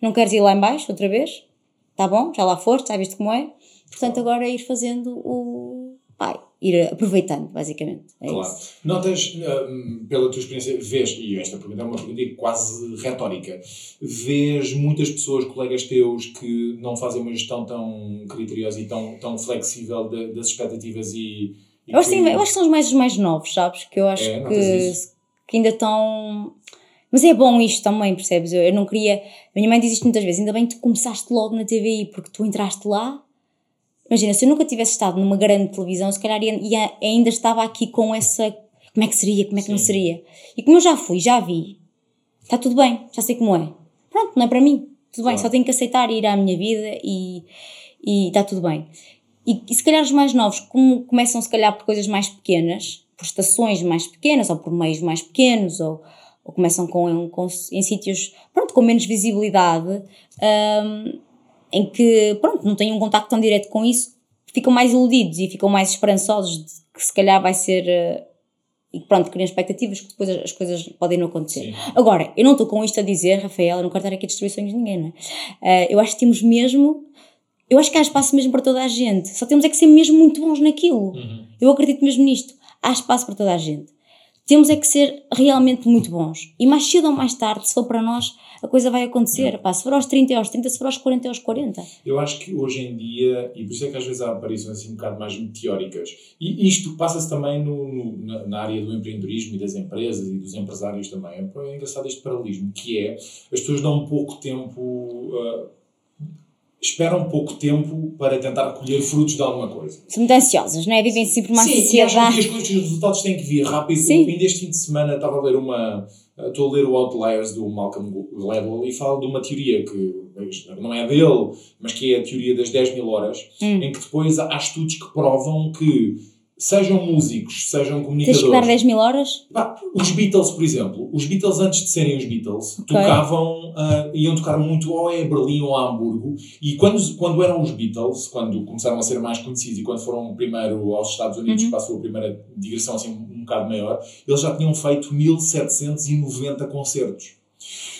Speaker 1: não queres ir lá em baixo outra vez? Tá bom, já lá foste, já viste como é. Portanto, agora é ir fazendo o. Pai, ir aproveitando, basicamente. É
Speaker 2: Claro.
Speaker 1: isso.
Speaker 2: Notas, hum, pela tua experiência, vês, e esta pergunta é uma pergunta quase retórica, vês muitas pessoas, colegas teus, que não fazem uma gestão tão criteriosa e tão, tão flexível de- das expectativas e.
Speaker 1: Eu acho,
Speaker 2: que-
Speaker 1: que, eu acho que são os mais, os mais novos, sabes? Que eu acho
Speaker 2: É,
Speaker 1: que, que ainda estão. Mas é bom isto também, percebes? Eu, eu não queria. A minha mãe diz isto muitas vezes, ainda bem que tu começaste logo na TVI, porque tu entraste lá. Imagina, se eu nunca tivesse estado numa grande televisão, se calhar ia, ia- ainda estava aqui com essa. Como é que seria, como é que não
Speaker 2: Sim.
Speaker 1: seria? E como eu já fui, já vi, está tudo bem, já sei como é. Pronto, não é para mim, tudo bem,
Speaker 2: Claro.
Speaker 1: só tenho que aceitar e ir à minha vida e e está tudo bem. E, e se calhar os mais novos como começam se calhar por coisas mais pequenas, por estações mais pequenas ou por meios mais pequenos ou, ou começam com, com, em sítios pronto, com menos visibilidade hum, em que pronto, não têm um contacto tão direto com isso, ficam mais iludidos e ficam mais esperançosos de que se calhar vai ser eh, e pronto, criam expectativas que depois as coisas podem não acontecer.
Speaker 2: Sim.
Speaker 1: Agora, eu não estou com isto a dizer, Rafael, eu não quero estar aqui a destruir sonhos de ninguém, não é? Eh, eu acho que temos mesmo, eu acho que há espaço mesmo para toda a gente, só temos é que ser mesmo muito bons naquilo.
Speaker 2: Uhum.
Speaker 1: Eu acredito mesmo nisto. Há espaço para toda a gente. Temos é que ser realmente muito bons. E mais cedo ou mais tarde, se for para nós, a coisa vai acontecer. Pá, se for aos 30 é aos 30, se for aos 40 é aos 40.
Speaker 2: Eu acho que hoje em dia, e por isso é que às vezes há aparições assim um bocado mais meteóricas, e isto passa-se também no, no- na, na área do empreendedorismo e das empresas e dos empresários também. É engraçado este paralelismo, que é as pessoas dão pouco tempo, ah, esperam pouco tempo para tentar colher frutos de alguma coisa.
Speaker 1: São muito ansiosas, não é? Vivem sempre uma
Speaker 2: Sim, acham
Speaker 1: ansiedade.
Speaker 2: que as coisas, os resultados têm que vir rápido.
Speaker 1: Sim.
Speaker 2: Ainda este fim de semana estava a ler uma. Estou a ler o Outliers do Malcolm Gladwell e fala de uma teoria que não é dele, mas que é a teoria das 10 mil horas,
Speaker 1: Hum.
Speaker 2: em que depois há estudos que provam que sejam músicos, sejam
Speaker 1: Tens
Speaker 2: comunicadores.
Speaker 1: que dar 10 mil horas?
Speaker 2: Pá, os Beatles, por exemplo, os Beatles antes de serem os Beatles,
Speaker 1: Ok.
Speaker 2: tocavam, ah, iam tocar muito ou é Berlim ou a Hamburgo, e quando, quando eram os Beatles, quando começaram a ser mais conhecidos e quando foram primeiro aos Estados Unidos
Speaker 1: Uhum.
Speaker 2: para a sua primeira digressão assim um bocado maior, eles já tinham feito 1790 concertos.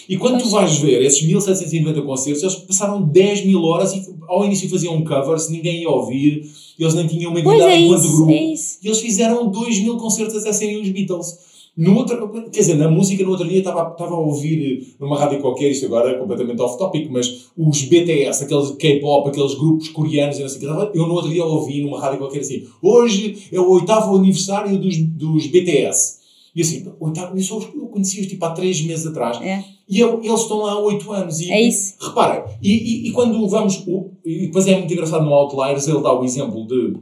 Speaker 2: E quando tu vais ver esses 1790 concertos, eles passaram 10 mil horas e ao início faziam covers, ninguém ia ouvir, eles nem tinham uma identidade
Speaker 1: é
Speaker 2: enquanto grupo.
Speaker 1: é.
Speaker 2: E eles fizeram 2 mil concertos até serem os Beatles. No outro, quer dizer, na música, no outro dia estava, estava a ouvir numa rádio qualquer, isto agora é completamente off-topic, mas os BTS, aqueles K-pop, aqueles grupos coreanos, e não sei eu no outro dia ouvi numa rádio qualquer assim: hoje é o oitavo aniversário dos, dos BTS. E assim, oitavo, eu, só eu conheci-os tipo há 3 meses atrás.
Speaker 1: É.
Speaker 2: E eu- eles estão lá há 8 anos. E,
Speaker 1: É isso.
Speaker 2: Reparem, e, e, e quando vamos. o- E depois é muito engraçado no Outliers, ele dá o exemplo de.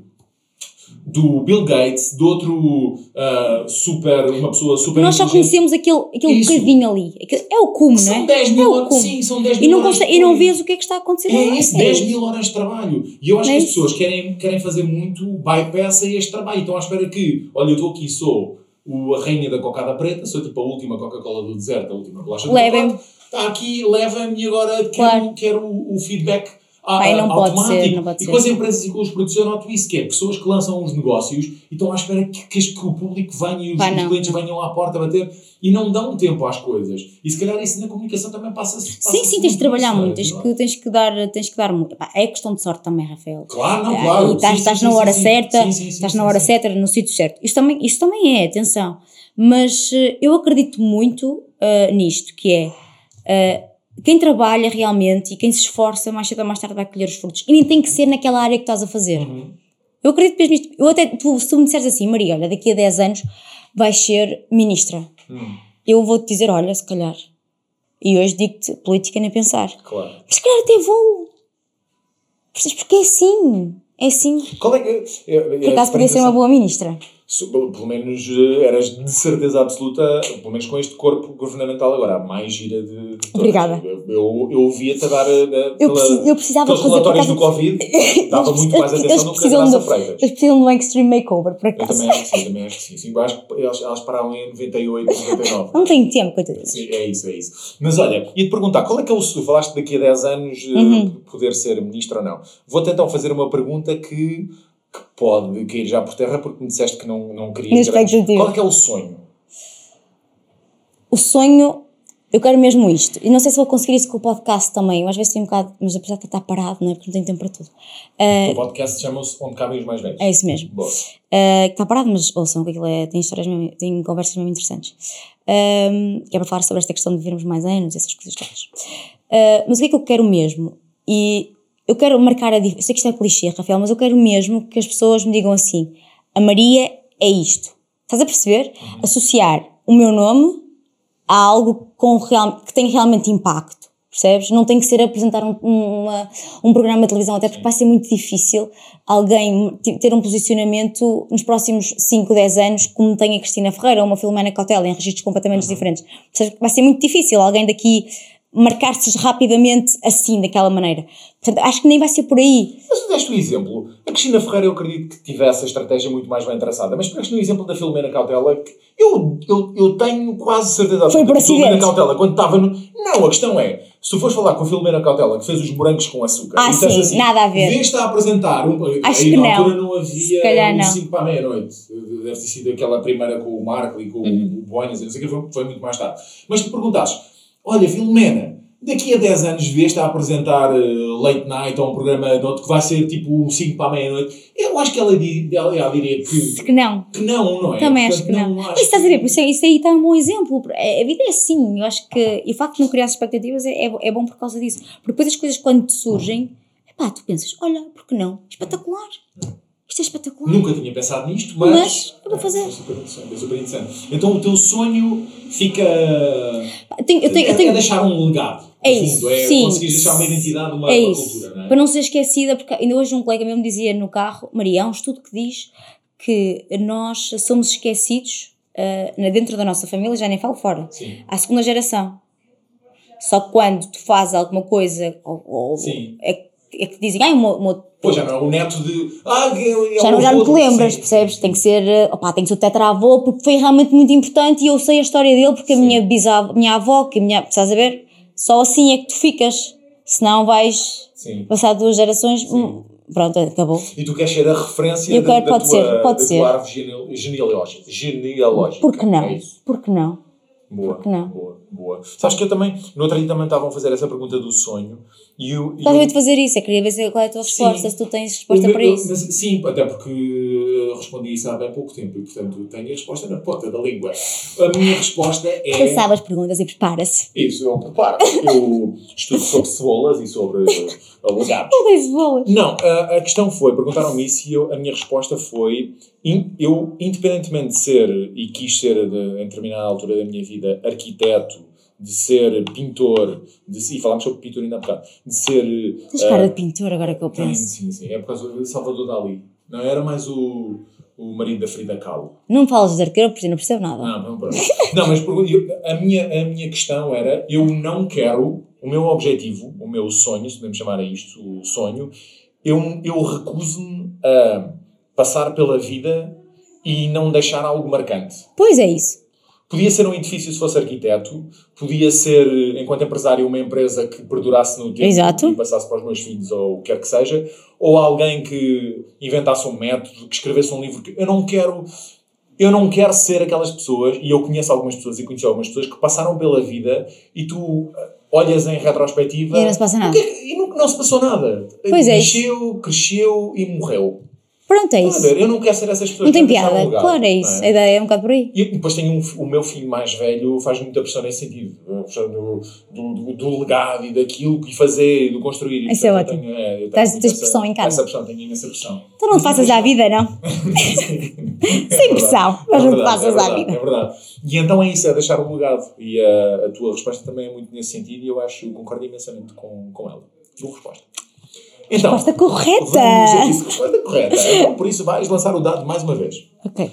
Speaker 2: Do Bill Gates, de outro ah, super. Uma pessoa super.
Speaker 1: Nós só conhecemos aquele, aquele
Speaker 2: Isso.
Speaker 1: bocadinho ali. É o cume, não
Speaker 2: São
Speaker 1: é?
Speaker 2: 10
Speaker 1: é
Speaker 2: mil
Speaker 1: o
Speaker 2: horas. Sim, são 10
Speaker 1: E
Speaker 2: mil
Speaker 1: não,
Speaker 2: horas.
Speaker 1: e não vês o que é que está a acontecer lá.
Speaker 2: É isso, 10 mil horas de trabalho. E eu acho
Speaker 1: É
Speaker 2: que as pessoas querem, querem fazer muito bypass a este trabalho. Estão à espera que, olha, eu estou aqui, sou o, a rainha da cocada preta, sou tipo a última Coca-Cola do deserto, a última bolacha do
Speaker 1: Levem-me.
Speaker 2: Está aqui, leva-me e agora quero,
Speaker 1: Claro.
Speaker 2: quero o, o feedback a-
Speaker 1: Ai, não pode
Speaker 2: automático.
Speaker 1: ser, não pode
Speaker 2: e com as empresas e com os produtos eu noto isso, que é pessoas que lançam os negócios e estão à espera que, que, que o público venha e os, os clientes venham à porta bater e não dão tempo às coisas. E se calhar isso na comunicação também passa-se
Speaker 1: Sim,
Speaker 2: passa-se
Speaker 1: sim, tens de trabalhar muito. Tens
Speaker 2: é?
Speaker 1: que, tens que dar, tens que dar muito. É questão de sorte também, Rafael.
Speaker 2: Claro, não,
Speaker 1: Ah,
Speaker 2: claro.
Speaker 1: e estás,
Speaker 2: Sim,
Speaker 1: estás
Speaker 2: sim,
Speaker 1: na
Speaker 2: sim,
Speaker 1: hora
Speaker 2: sim.
Speaker 1: certa,
Speaker 2: Sim, sim, sim,
Speaker 1: estás
Speaker 2: sim,
Speaker 1: na hora
Speaker 2: sim.
Speaker 1: certa, no sítio certo. Isto também, isto também é, atenção. Mas eh, eu acredito muito eh, nisto, que é eh, quem trabalha realmente e quem se esforça, mais cedo ou mais tarde vai colher os frutos. E nem tem que ser naquela área que estás a fazer.
Speaker 2: Uhum.
Speaker 1: Eu acredito mesmo nisto. Eu até, tu, se tu me disseres assim, Maria, olha, daqui a 10 anos vais ser ministra.
Speaker 2: Hum,
Speaker 1: Eu vou-te dizer, olha, se calhar. E hoje digo-te, política nem pensar.
Speaker 2: claro.
Speaker 1: Mas se calhar até vou. Porque é assim. É assim.
Speaker 2: Qual é que. É,
Speaker 1: Por acaso podia ser uma boa ministra.
Speaker 2: Pelo menos eh, eras de certeza absoluta, pelo menos com este corpo governamental agora, a mais gira de, de.
Speaker 1: Obrigada.
Speaker 2: Eu, eu, eu ouvia-te a dar. eh,
Speaker 1: Eu,
Speaker 2: pela-
Speaker 1: eu precisava fazer.
Speaker 2: relatórios do Covid, dava muito mais atenção do que a Graça Freitas.
Speaker 1: Eles precisam de um extreme makeover, por
Speaker 2: Eu
Speaker 1: acaso.
Speaker 2: também acho que sim, também acho que sim. sim eu acho que elas, elas pararam em 98, 99.
Speaker 1: Não tenho tempo, coitadinhos.
Speaker 2: Sim, é isso, é isso. Mas olha, ia-te perguntar, qual é que é o falaste daqui a 10 anos eh,
Speaker 1: Uhum.
Speaker 2: poder ser ministro ou não? Vou-te então fazer uma pergunta que, que pode cair já por terra porque me disseste que não, não querias. Qual é que é o sonho?
Speaker 1: O sonho, eu quero mesmo isto. E não sei se vou conseguir isso com o podcast também. Eu às vezes tenho um bocado. Mas apesar de estar parado, não é? Porque não tenho tempo para tudo.
Speaker 2: O podcast chama-se Onde Cabem os Mais Velhos.
Speaker 1: É isso mesmo.
Speaker 2: Boa.
Speaker 1: Uh, está parado, mas ouçam, que aquilo é, tem histórias mesmo, tem conversas mesmo interessantes. Um, que é para falar sobre esta questão de vivermos mais anos, essas coisas todas. Uh, mas o que é que eu quero mesmo? E eu quero marcar a diferença. Eu sei que isto é clichê, Rafael, mas eu quero mesmo que as pessoas me digam assim: a Maria é isto. Estás a perceber? Associar o meu nome a algo com real, que tem realmente impacto. Percebes? Não tem que ser apresentar um, uma- um programa de televisão, até porque vai ser muito difícil alguém ter um posicionamento nos próximos 5, 10 anos, como tem a Cristina Ferreira ou uma Filomena Cautela, em registros completamente diferentes. Percebes? Vai ser muito difícil alguém daqui marcar-se rapidamente assim, daquela maneira. Portanto, acho que nem vai ser por aí.
Speaker 2: Mas tu deste o exemplo. A Cristina Ferreira, eu acredito que tivesse a estratégia muito mais bem traçada. Mas pegaste no exemplo da Filomena Cautela, que eu, eu, eu tenho quase certeza
Speaker 1: Foi por
Speaker 2: que a Filomena
Speaker 1: acidente.
Speaker 2: Cautela, quando estava no. Não, a questão é: se tu fores falar com a Filomena Cautela, que fez os morangos com açúcar,
Speaker 1: Ah, sim,
Speaker 2: assim,
Speaker 1: nada a ver.
Speaker 2: Vês-te a apresentar. Um,
Speaker 1: Acho
Speaker 2: aí
Speaker 1: que
Speaker 2: na
Speaker 1: não.
Speaker 2: altura não havia um
Speaker 1: não.
Speaker 2: 5 para a meia-noite. Deve ter sido aquela primeira com o Marco e com
Speaker 1: Uhum.
Speaker 2: o Boinas, não sei o que, foi, foi muito mais tarde. Mas tu perguntasses: olha, Filomena. Daqui a 10 anos vês-te a apresentar eh, late night ou um programa de outro que vai ser tipo um 5 para a meia-noite. Eu acho que ela, ela, ela diria que,
Speaker 1: Que não.
Speaker 2: que não, não é?
Speaker 1: Também acho
Speaker 2: Portanto,
Speaker 1: que não.
Speaker 2: acho
Speaker 1: estás a ver, por isso, isso aí está um bom exemplo. É- A vida é assim. Eu acho que. E o facto de não criar expectativas é, é, é bom por causa disso. Porque depois as coisas, quando te surgem, epá, tu pensas: olha, por que não? Espetacular. Isto é espetacular.
Speaker 2: Nunca tinha pensado nisto, mas.
Speaker 1: Mas eu vou fazer.
Speaker 2: É super interessante, é super interessante. Então o teu sonho fica.
Speaker 1: Eu tenho, eu tenho,
Speaker 2: é,
Speaker 1: eu tenho,
Speaker 2: é deixar um legado.
Speaker 1: É isso,
Speaker 2: É
Speaker 1: sim.
Speaker 2: conseguires deixar uma identidade, uma,
Speaker 1: é
Speaker 2: uma cultura, não é?
Speaker 1: Para não ser esquecida, porque ainda hoje um colega meu me dizia no carro: Maria, há um estudo que diz que nós somos esquecidos ah, na- dentro da nossa família, já nem falo fora,
Speaker 2: Sim.
Speaker 1: à segunda geração. Só que quando tu fazes alguma coisa ou, ou é é que dizem, meu, o meu-
Speaker 2: Pois já não é o neto de. Ah, é,
Speaker 1: já não, já não te lembras,
Speaker 2: sim,
Speaker 1: percebes? Tem que ser, eh, opá, tem que ser o tetravô, porque foi realmente muito importante e eu sei a história dele, porque a
Speaker 2: Sim.
Speaker 1: minha bisavó, minha avó, que a minha, estás a ver? Só assim é que tu ficas, senão vais
Speaker 2: Sim.
Speaker 1: passar duas gerações, hum, pronto, acabou.
Speaker 2: E tu queres ser a referência
Speaker 1: Eu
Speaker 2: da,
Speaker 1: quero,
Speaker 2: da
Speaker 1: pode
Speaker 2: tua,
Speaker 1: ser, pode
Speaker 2: da
Speaker 1: ser.
Speaker 2: tua árvore geneal- genealógica. genealógica.
Speaker 1: Por que não?
Speaker 2: É isso.
Speaker 1: Por que não?
Speaker 2: Boa,
Speaker 1: que não?
Speaker 2: boa, boa. Sabes que eu também, no outro dia também estavam a fazer essa pergunta do sonho e eu... e
Speaker 1: Estás a
Speaker 2: eu-
Speaker 1: de fazer isso, eu queria ver qual é a tua
Speaker 2: Sim.
Speaker 1: resposta, se tu tens resposta
Speaker 2: o meu-
Speaker 1: para isso.
Speaker 2: mas, sim, até porque uh, respondi isso há bem pouco tempo e, portanto, tenho a resposta na ponta da língua. A minha resposta é...
Speaker 1: Ele sabe as perguntas e prepara-se.
Speaker 2: Isso, eu preparo. Eu estudo sobre cebolas e sobre legados.
Speaker 1: Não tens bolas.
Speaker 2: Não, a, a questão foi, perguntaram-me isso e eu, a minha resposta foi, in- eu, independentemente de ser, e quis ser de, em determinada altura da minha vida, arquiteto, de ser pintor, de, e falámos sobre pintura ainda há bocado, de ser...
Speaker 1: Tens
Speaker 2: ah,
Speaker 1: cara de pintor agora que eu penso.
Speaker 2: sim, sim, é por causa de Salvador Dali. Não, era mais o, o marido da Frida Kahlo.
Speaker 1: Não falas de arqueiro porque não percebo nada.
Speaker 2: Não, não, não mas eu- a, minha, a minha questão era: eu não quero, o meu objetivo, o meu sonho, se podemos chamar a isto o sonho, eu, eu recuso-me a passar pela vida e não deixar algo marcante.
Speaker 1: Pois é isso.
Speaker 2: Podia ser um edifício se fosse arquiteto, podia ser, enquanto empresário, uma empresa que perdurasse no tempo
Speaker 1: Exato.
Speaker 2: e passasse para os meus filhos ou o que quer que seja, ou alguém que inventasse um método, que escrevesse um livro. que Eu não quero. Eu não quero ser aquelas pessoas, e eu conheço algumas pessoas e conheci algumas pessoas que passaram pela vida e tu ah, olhas em retrospectiva
Speaker 1: E não se passa nada.
Speaker 2: é e não, não se passou nada.
Speaker 1: Pois é.
Speaker 2: Nasceu, cresceu e morreu.
Speaker 1: Pronto, é
Speaker 2: Estás a
Speaker 1: isso.
Speaker 2: Eu não quero ser essas pessoas
Speaker 1: Não tem
Speaker 2: que
Speaker 1: piada.
Speaker 2: legado,
Speaker 1: Claro, é isso. A ideia é um bocado por aí.
Speaker 2: e depois tenho um, o meu filho mais velho faz muita pressão nesse sentido. A pressão do, do, do, do legado e daquilo e fazer, do construir.
Speaker 1: Isso é ótimo.
Speaker 2: tenho, é, eu
Speaker 1: Tens-
Speaker 2: essa-
Speaker 1: pressão em casa.
Speaker 2: Essa pressão, tenho imensa pressão.
Speaker 1: Tu não te faças à vida, não? Sem pressão, mas não te faças
Speaker 2: é
Speaker 1: à vida.
Speaker 2: É verdade. E então é isso, é deixar o legado. E a, a tua resposta também é muito nesse sentido e eu acho, concordo imensamente com, com ela. Boa resposta. Então,
Speaker 1: Resposta correta.
Speaker 2: Vamos a isso, resposta correta. Então, por isso vais lançar o dado mais uma vez.
Speaker 1: Ok.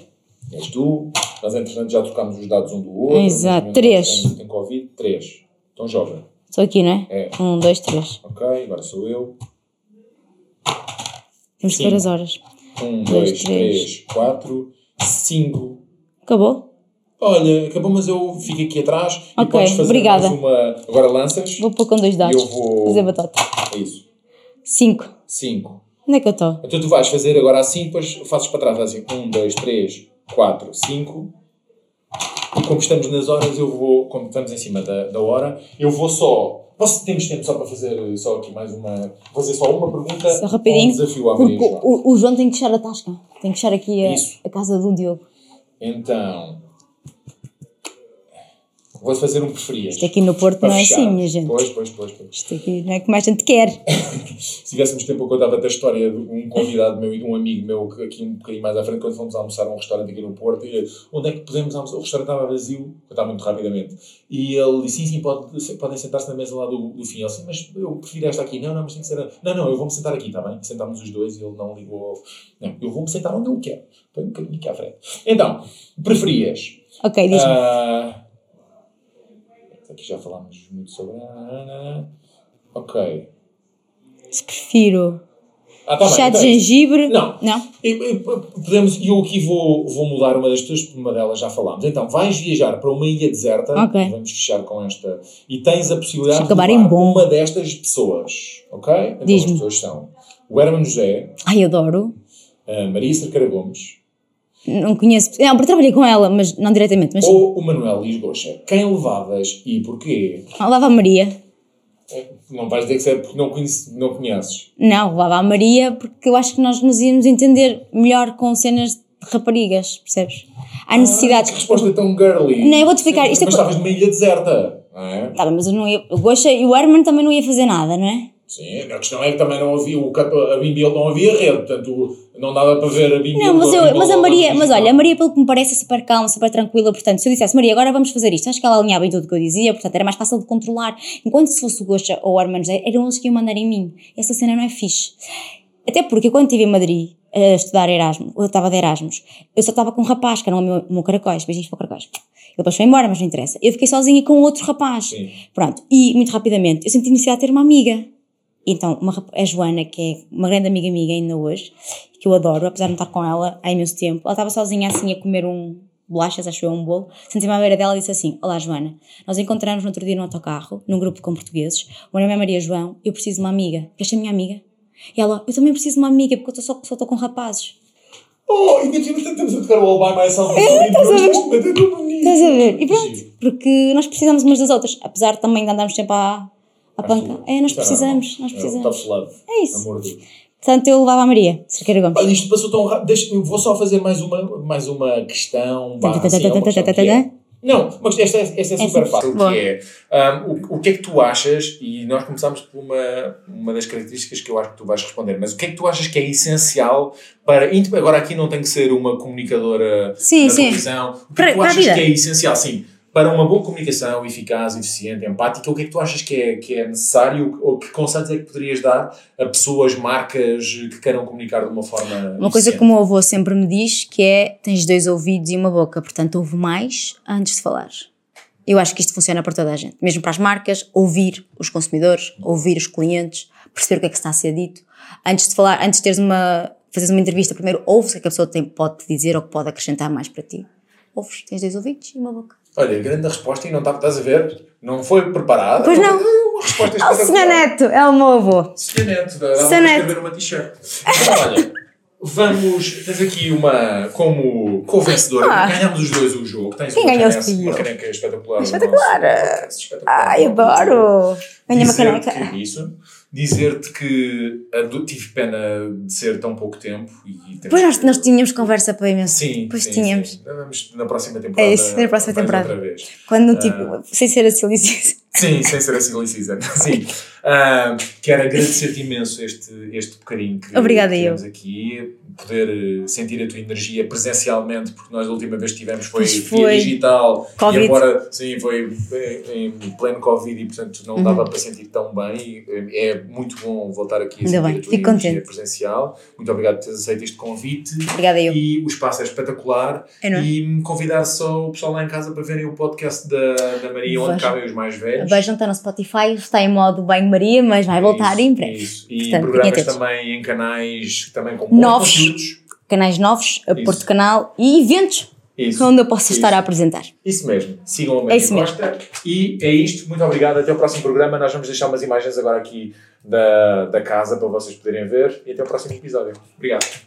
Speaker 2: És tu, nós entretanto já trocámos os dados um do outro.
Speaker 1: Exato, três.
Speaker 2: Tem, tem Covid, três. Então joga.
Speaker 1: Estou aqui, não é?
Speaker 2: É.
Speaker 1: Um, dois, três.
Speaker 2: Ok, agora sou eu.
Speaker 1: Temos que ver as horas.
Speaker 2: Um,
Speaker 1: Dois,
Speaker 2: dois,
Speaker 1: três.
Speaker 2: três, quatro, cinco.
Speaker 1: Acabou?
Speaker 2: Olha, acabou, mas eu fico aqui atrás e
Speaker 1: Ok,
Speaker 2: podes fazer
Speaker 1: obrigada.
Speaker 2: mais uma. Agora lanças.
Speaker 1: Vou pôr com dois
Speaker 2: E
Speaker 1: dados.
Speaker 2: eu vou.
Speaker 1: Fazer batota.
Speaker 2: É isso.
Speaker 1: Cinco.
Speaker 2: Cinco.
Speaker 1: Onde é que eu estou?
Speaker 2: Então tu vais fazer agora assim, depois fazes para trás assim. Um, dois, três, quatro, cinco. E como estamos nas horas, eu vou, como estamos em cima da, da hora, eu vou só. Posso, temos tempo só para fazer só aqui mais uma. Fazer só uma pergunta.
Speaker 1: Só rapidinho.
Speaker 2: Um desafio à Maria
Speaker 1: Porque
Speaker 2: João.
Speaker 1: o, o João tem que fechar a tasca. Tem que fechar aqui a,
Speaker 2: Isso.
Speaker 1: a casa do Diogo.
Speaker 2: Então. Vou fazer um preferias.
Speaker 1: Isto aqui no Porto não é
Speaker 2: fechar.
Speaker 1: assim, minha gente.
Speaker 2: Pois, pois, pois. pois.
Speaker 1: Isto aqui não é como a gente quer.
Speaker 2: Se tivéssemos tempo, eu contava-te a história de um convidado meu e de um amigo meu que aqui um bocadinho mais à frente, quando fomos almoçar a um restaurante aqui no Porto, e onde é que podemos almoçar? O restaurante estava vazio, estava muito rapidamente. E ele disse: sim, sim, pode, podem sentar-se na mesa lá do, do fim. Ele disse: mas eu prefiro esta aqui. Não, não, mas tem que ser. Não, não, eu vou-me sentar aqui, está bem? Sentámos os dois e ele não ligou. Não, eu vou-me sentar onde eu quero. Põe um bocadinho aqui à frente. Então, preferias.
Speaker 1: Ok, diz-me.
Speaker 2: Ah, aqui já falámos muito sobre. Ok.
Speaker 1: Se prefiro
Speaker 2: Ah, tá bem,
Speaker 1: chá de
Speaker 2: então é
Speaker 1: gengibre.
Speaker 2: Não.
Speaker 1: Não?
Speaker 2: Podemos, eu aqui vou, vou mudar uma das tuas, porque uma delas já falámos. Então, vais viajar para uma ilha deserta,
Speaker 1: Ok.
Speaker 2: vamos fechar com esta, e tens a possibilidade
Speaker 1: Deixa acabar
Speaker 2: de
Speaker 1: em bom.
Speaker 2: uma destas pessoas, ok? Então, as pessoas são o Hermano José,
Speaker 1: Ai, adoro.
Speaker 2: a Maria Cerqueira Gomes
Speaker 1: Não conheço. Não, porque trabalhei com ela, mas não diretamente. Mas
Speaker 2: ou o Manuel Lisgocha. Quem levavas e porquê?
Speaker 1: Ah, levava a Maria.
Speaker 2: Não vais dizer que é porque não, conhece, não conheces.
Speaker 1: Não, levava a Maria porque eu acho que nós nos íamos entender melhor com cenas de raparigas, percebes? Há necessidades.
Speaker 2: Que resposta tão girly.
Speaker 1: Não, eu vou-te explicar. Isto é
Speaker 2: Mas
Speaker 1: por-
Speaker 2: estavas numa ilha deserta, não é?
Speaker 1: Tá mas eu não ia. O Gosha e o Herman também não ia fazer nada, não é?
Speaker 2: Sim, a questão é que também não havia, o, a Bimbil não havia rede, portanto não dava para ver a Bimbil.
Speaker 1: Não, mas, eu,
Speaker 2: Bimbil
Speaker 1: mas a Maria, mas olha, a. Maria, pelo que me parece, é super calma, super tranquila. Portanto, se eu dissesse, Maria, agora vamos fazer isto, acho que ela alinhava em tudo o que eu dizia, portanto, era mais fácil de controlar. Enquanto se fosse o Gosha ou o Herman José, eram eles que iam mandar em mim. Essa cena não é fixe. Até porque quando estive em Madrid a estudar Erasmus, eu estava de Erasmus, eu só estava com um rapaz, que era o meu, meu caracóis, beijinhos para o caracóis. Ele depois foi embora, mas não interessa. Eu fiquei sozinha com outro rapaz.
Speaker 2: Sim.
Speaker 1: Pronto, e muito rapidamente, eu senti necessidade de ter uma amiga. Então, uma, a Joana, que é uma grande amiga minha ainda hoje, que eu adoro, apesar de não estar com ela há imenso tempo, ela estava sozinha assim a comer um bolachas, acho eu, um bolo. Senti-me à beira dela e disse assim: Olá, Joana, nós encontramos no outro dia no autocarro, num grupo com portugueses. O meu nome é Maria João, eu preciso de uma amiga. Queres ser minha amiga? E ela: Eu também preciso de uma amiga, porque eu só estou com rapazes.
Speaker 2: Oh, ainda temos estamos a tocar o All By Myself.
Speaker 1: É, estás a ver?
Speaker 2: É bonito.
Speaker 1: Estás a ver? E pronto, porque nós precisamos umas das outras, apesar de também de andarmos sempre à, à panca. É, nós
Speaker 2: Tá,
Speaker 1: precisamos, nós
Speaker 2: É,
Speaker 1: precisamos.
Speaker 2: Tough love.
Speaker 1: É isso.
Speaker 2: Amor de
Speaker 1: Portanto, eu levava a Maria, Cerqueira Gomes.
Speaker 2: Olha, isto passou tão rápido. Deixa, vou só fazer mais uma, mais uma questão. barra, assim, é uma questão que é-. Não, mas esta, é- esta é super
Speaker 1: Essa-
Speaker 2: fácil, que é um, o, o que é que tu achas, e nós começamos por uma, uma das características que eu acho que tu vais responder, mas o que é que tu achas que é essencial para. Agora aqui não tem que ser uma comunicadora
Speaker 1: Sim, sim.
Speaker 2: televisão. O que é
Speaker 1: Para-
Speaker 2: que tu achas que é essencial? Sim, para uma boa comunicação eficaz, eficiente, empática, o que é que tu achas que é, que é necessário ou que conselhos é que poderias dar a pessoas, marcas que queiram comunicar de uma forma.
Speaker 1: Uma coisa
Speaker 2: eficiente?
Speaker 1: que o meu avô sempre me diz que é tens dois ouvidos e uma boca, portanto ouve mais antes de falar. Eu acho que isto funciona para toda a gente, mesmo para as marcas, ouvir os consumidores, ouvir os clientes, perceber o que é que está a ser dito. Antes de falar, antes de teres uma, fazeres uma entrevista, primeiro ouves o que é que a pessoa tem, pode te dizer ou que pode acrescentar mais para ti. Ouves, tens dois ouvidos e uma boca.
Speaker 2: Olha, grande resposta e não estava, estás a ver? Não foi preparada.
Speaker 1: Pois não.
Speaker 2: Uma resposta
Speaker 1: Ah, o Senhor
Speaker 2: espetacular.
Speaker 1: Neto, é o meu avô.
Speaker 2: Senhor Neto, dá para escrever uma t-shirt. Então, olha, vamos. Tens aqui uma. Como co-vencedora.
Speaker 1: Ah.
Speaker 2: Ganhamos os dois o jogo. Tens
Speaker 1: Quem ganhou fui
Speaker 2: uma caneca espetacular.
Speaker 1: Espetacular.
Speaker 2: nosso espetacular.
Speaker 1: Ai, adoro. Ganha uma caneca.
Speaker 2: que- Isso. Dizer-te que ado- tive pena de ser tão pouco tempo. E
Speaker 1: Depois nós,
Speaker 2: que-
Speaker 1: nós tínhamos conversa para imenso.
Speaker 2: Sim,
Speaker 1: Depois
Speaker 2: sim,
Speaker 1: tínhamos.
Speaker 2: sim. Vamos na próxima temporada.
Speaker 1: É isso, na próxima temporada.
Speaker 2: Outra vez.
Speaker 1: Quando, tipo, sem ser assim, ele disse
Speaker 2: Sim, sem ser a Silly Season. Sim. Ah, quero agradecer-te imenso este, este bocadinho que
Speaker 1: Obrigada,
Speaker 2: que
Speaker 1: eu.
Speaker 2: aqui, poder eh, sentir a tua energia presencialmente, porque nós a última vez que tivemos foi,
Speaker 1: Pois
Speaker 2: via
Speaker 1: foi.
Speaker 2: digital
Speaker 1: Covid.
Speaker 2: e agora sim, foi em, em pleno Covid e portanto não
Speaker 1: Uhum.
Speaker 2: dava para sentir tão bem. E, É muito bom voltar aqui a sentir
Speaker 1: bem,
Speaker 2: a tua
Speaker 1: fico
Speaker 2: energia
Speaker 1: contente.
Speaker 2: presencial. Muito obrigado por teres aceito este convite.
Speaker 1: Obrigada eu.
Speaker 2: E o espaço é espetacular.
Speaker 1: É, é?
Speaker 2: E convidar só o pessoal lá em casa para verem o podcast da, da Maria, onde
Speaker 1: Vejam.
Speaker 2: cabem os mais velhos.
Speaker 1: Vejam, está no Spotify, está em modo Banho Maria, mas vai voltar
Speaker 2: Isso,
Speaker 1: em breve.
Speaker 2: Isso. E
Speaker 1: Portanto,
Speaker 2: programas também em canais também com
Speaker 1: Novos.
Speaker 2: conteúdos.
Speaker 1: Canais novos, a
Speaker 2: Isso.
Speaker 1: Porto Canal e eventos
Speaker 2: Isso.
Speaker 1: onde eu posso estar a apresentar.
Speaker 2: Isso mesmo. Sigam a Maria
Speaker 1: isso mesmo.
Speaker 2: Costa. E é isto. Muito obrigado. Até o próximo programa. Nós vamos deixar umas imagens agora aqui da, da casa para vocês poderem ver. E até o próximo episódio. Obrigado.